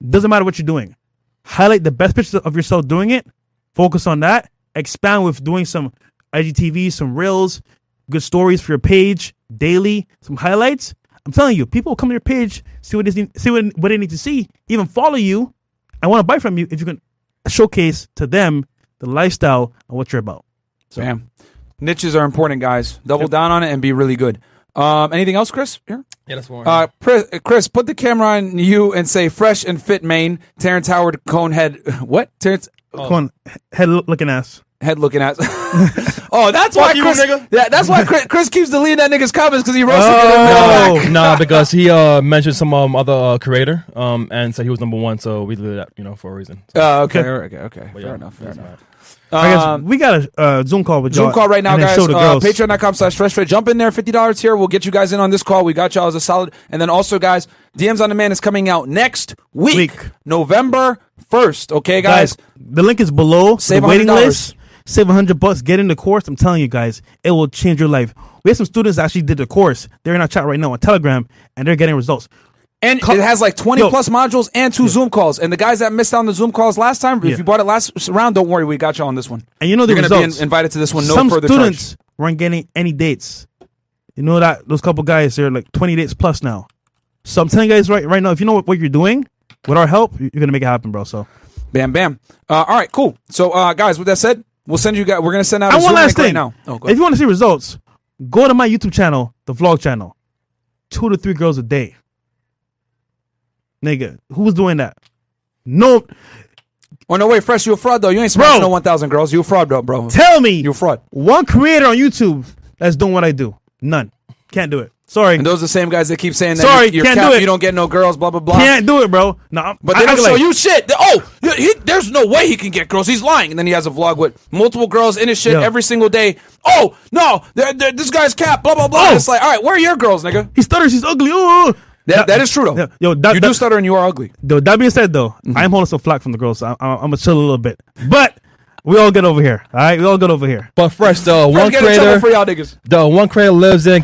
Doesn't matter what you're doing. Highlight the best pictures of yourself doing it. Focus on that. Expand with doing some IGTV, some reels, good stories for your page daily, some highlights. I'm telling you, people will come to your page, see what they see what, what they need to see, even follow you, I want to buy from you if you can showcase to them the lifestyle and what you're about. Bam. Niches are important, guys. Double down on it and be really good. Um, anything else, Chris? Here? Yeah, that's more. Uh, Chris, Chris, put the camera on you and say "fresh and fit, Maine." Terrence Howard, Conehead. (laughs) What? Terrence Come on, head looking ass. Head looking at. (laughs) oh, that's why you, Chris. nigga. Yeah, that's why Chris, Chris keeps deleting that nigga's comments because he roasted Oh. him. in the back. (laughs) nah, because he uh mentioned some um, other uh, creator um and said he was number one, so we did that you know for a reason. So, Oh, okay, okay, okay. but Fair yeah, enough. Fair enough. mad. I guess Um, we got a uh, Zoom call with. Zoom call right now, guys. Uh. Patreon.com slash fresh fit. Jump in there, $50 here. We'll get you guys in on this call. We got y'all as a solid. And then also, guys, DMs on Demand is coming out next week, Week. November 1st. Okay, guys? guys, the link is below. Save the waiting $100. list. Save hundred bucks. Get in the course. I'm telling you guys, it will change your life. We have some students that actually did the course. They're in our chat right now on Telegram, and they're getting results. And it has like 20 Yo. plus modules and two Zoom calls. And the guys that missed out on the Zoom calls last time, Yeah. if you bought it last round, don't worry. We got you on this one. And you know the You're going to be results. in- invited to this one. No some further students charge. weren't getting any dates. You know that those couple guys, they're like 20 dates plus now. So I'm telling you guys right right now, if you know what, what you're doing, with our help, you're gonna make it happen, bro. So Bam, bam. Uh, all right, cool. So, uh, guys, with that said, we'll send you guys. We're going to send out Zoom one last link right thing. now. Oh, if you want to see results, go to my YouTube channel, the vlog channel. Two to three girls a day. Nigga, who's doing that? No, Oh, no, wait, Fresh, you a fraud, though. You ain't smashing no 1,000 girls. You a fraud, bro, bro. tell me You a fraud. one creator on YouTube that's doing what I do. None. Can't do it. Sorry. And those are the same guys that keep saying that Sorry, you're, you're can't cap, do it. you don't get no girls, blah, blah, blah. Can't do it, bro. No, I'm- But I- they I don't can, show like- you shit. They- oh, he, he- there's no way he can get girls. He's lying. And then he has a vlog with multiple girls in his shit Yeah. every single day. Oh, no, they're, they're- this guy's cap, blah, blah, blah. Oh. It's like, all right, where are your girls, nigga? He stutters. He's ugly. Ooh. That, that is true, though. Yeah, Yo, that, you that, do stutter and you are ugly. Though that being said, though, mm-hmm. I'm holding some flack from the girls. So I, I, I'm gonna chill a little bit, but we all get over here. All right, we all get over here. But fresh, the one First, get in trouble creator, for y'all niggas. the one creator lives in.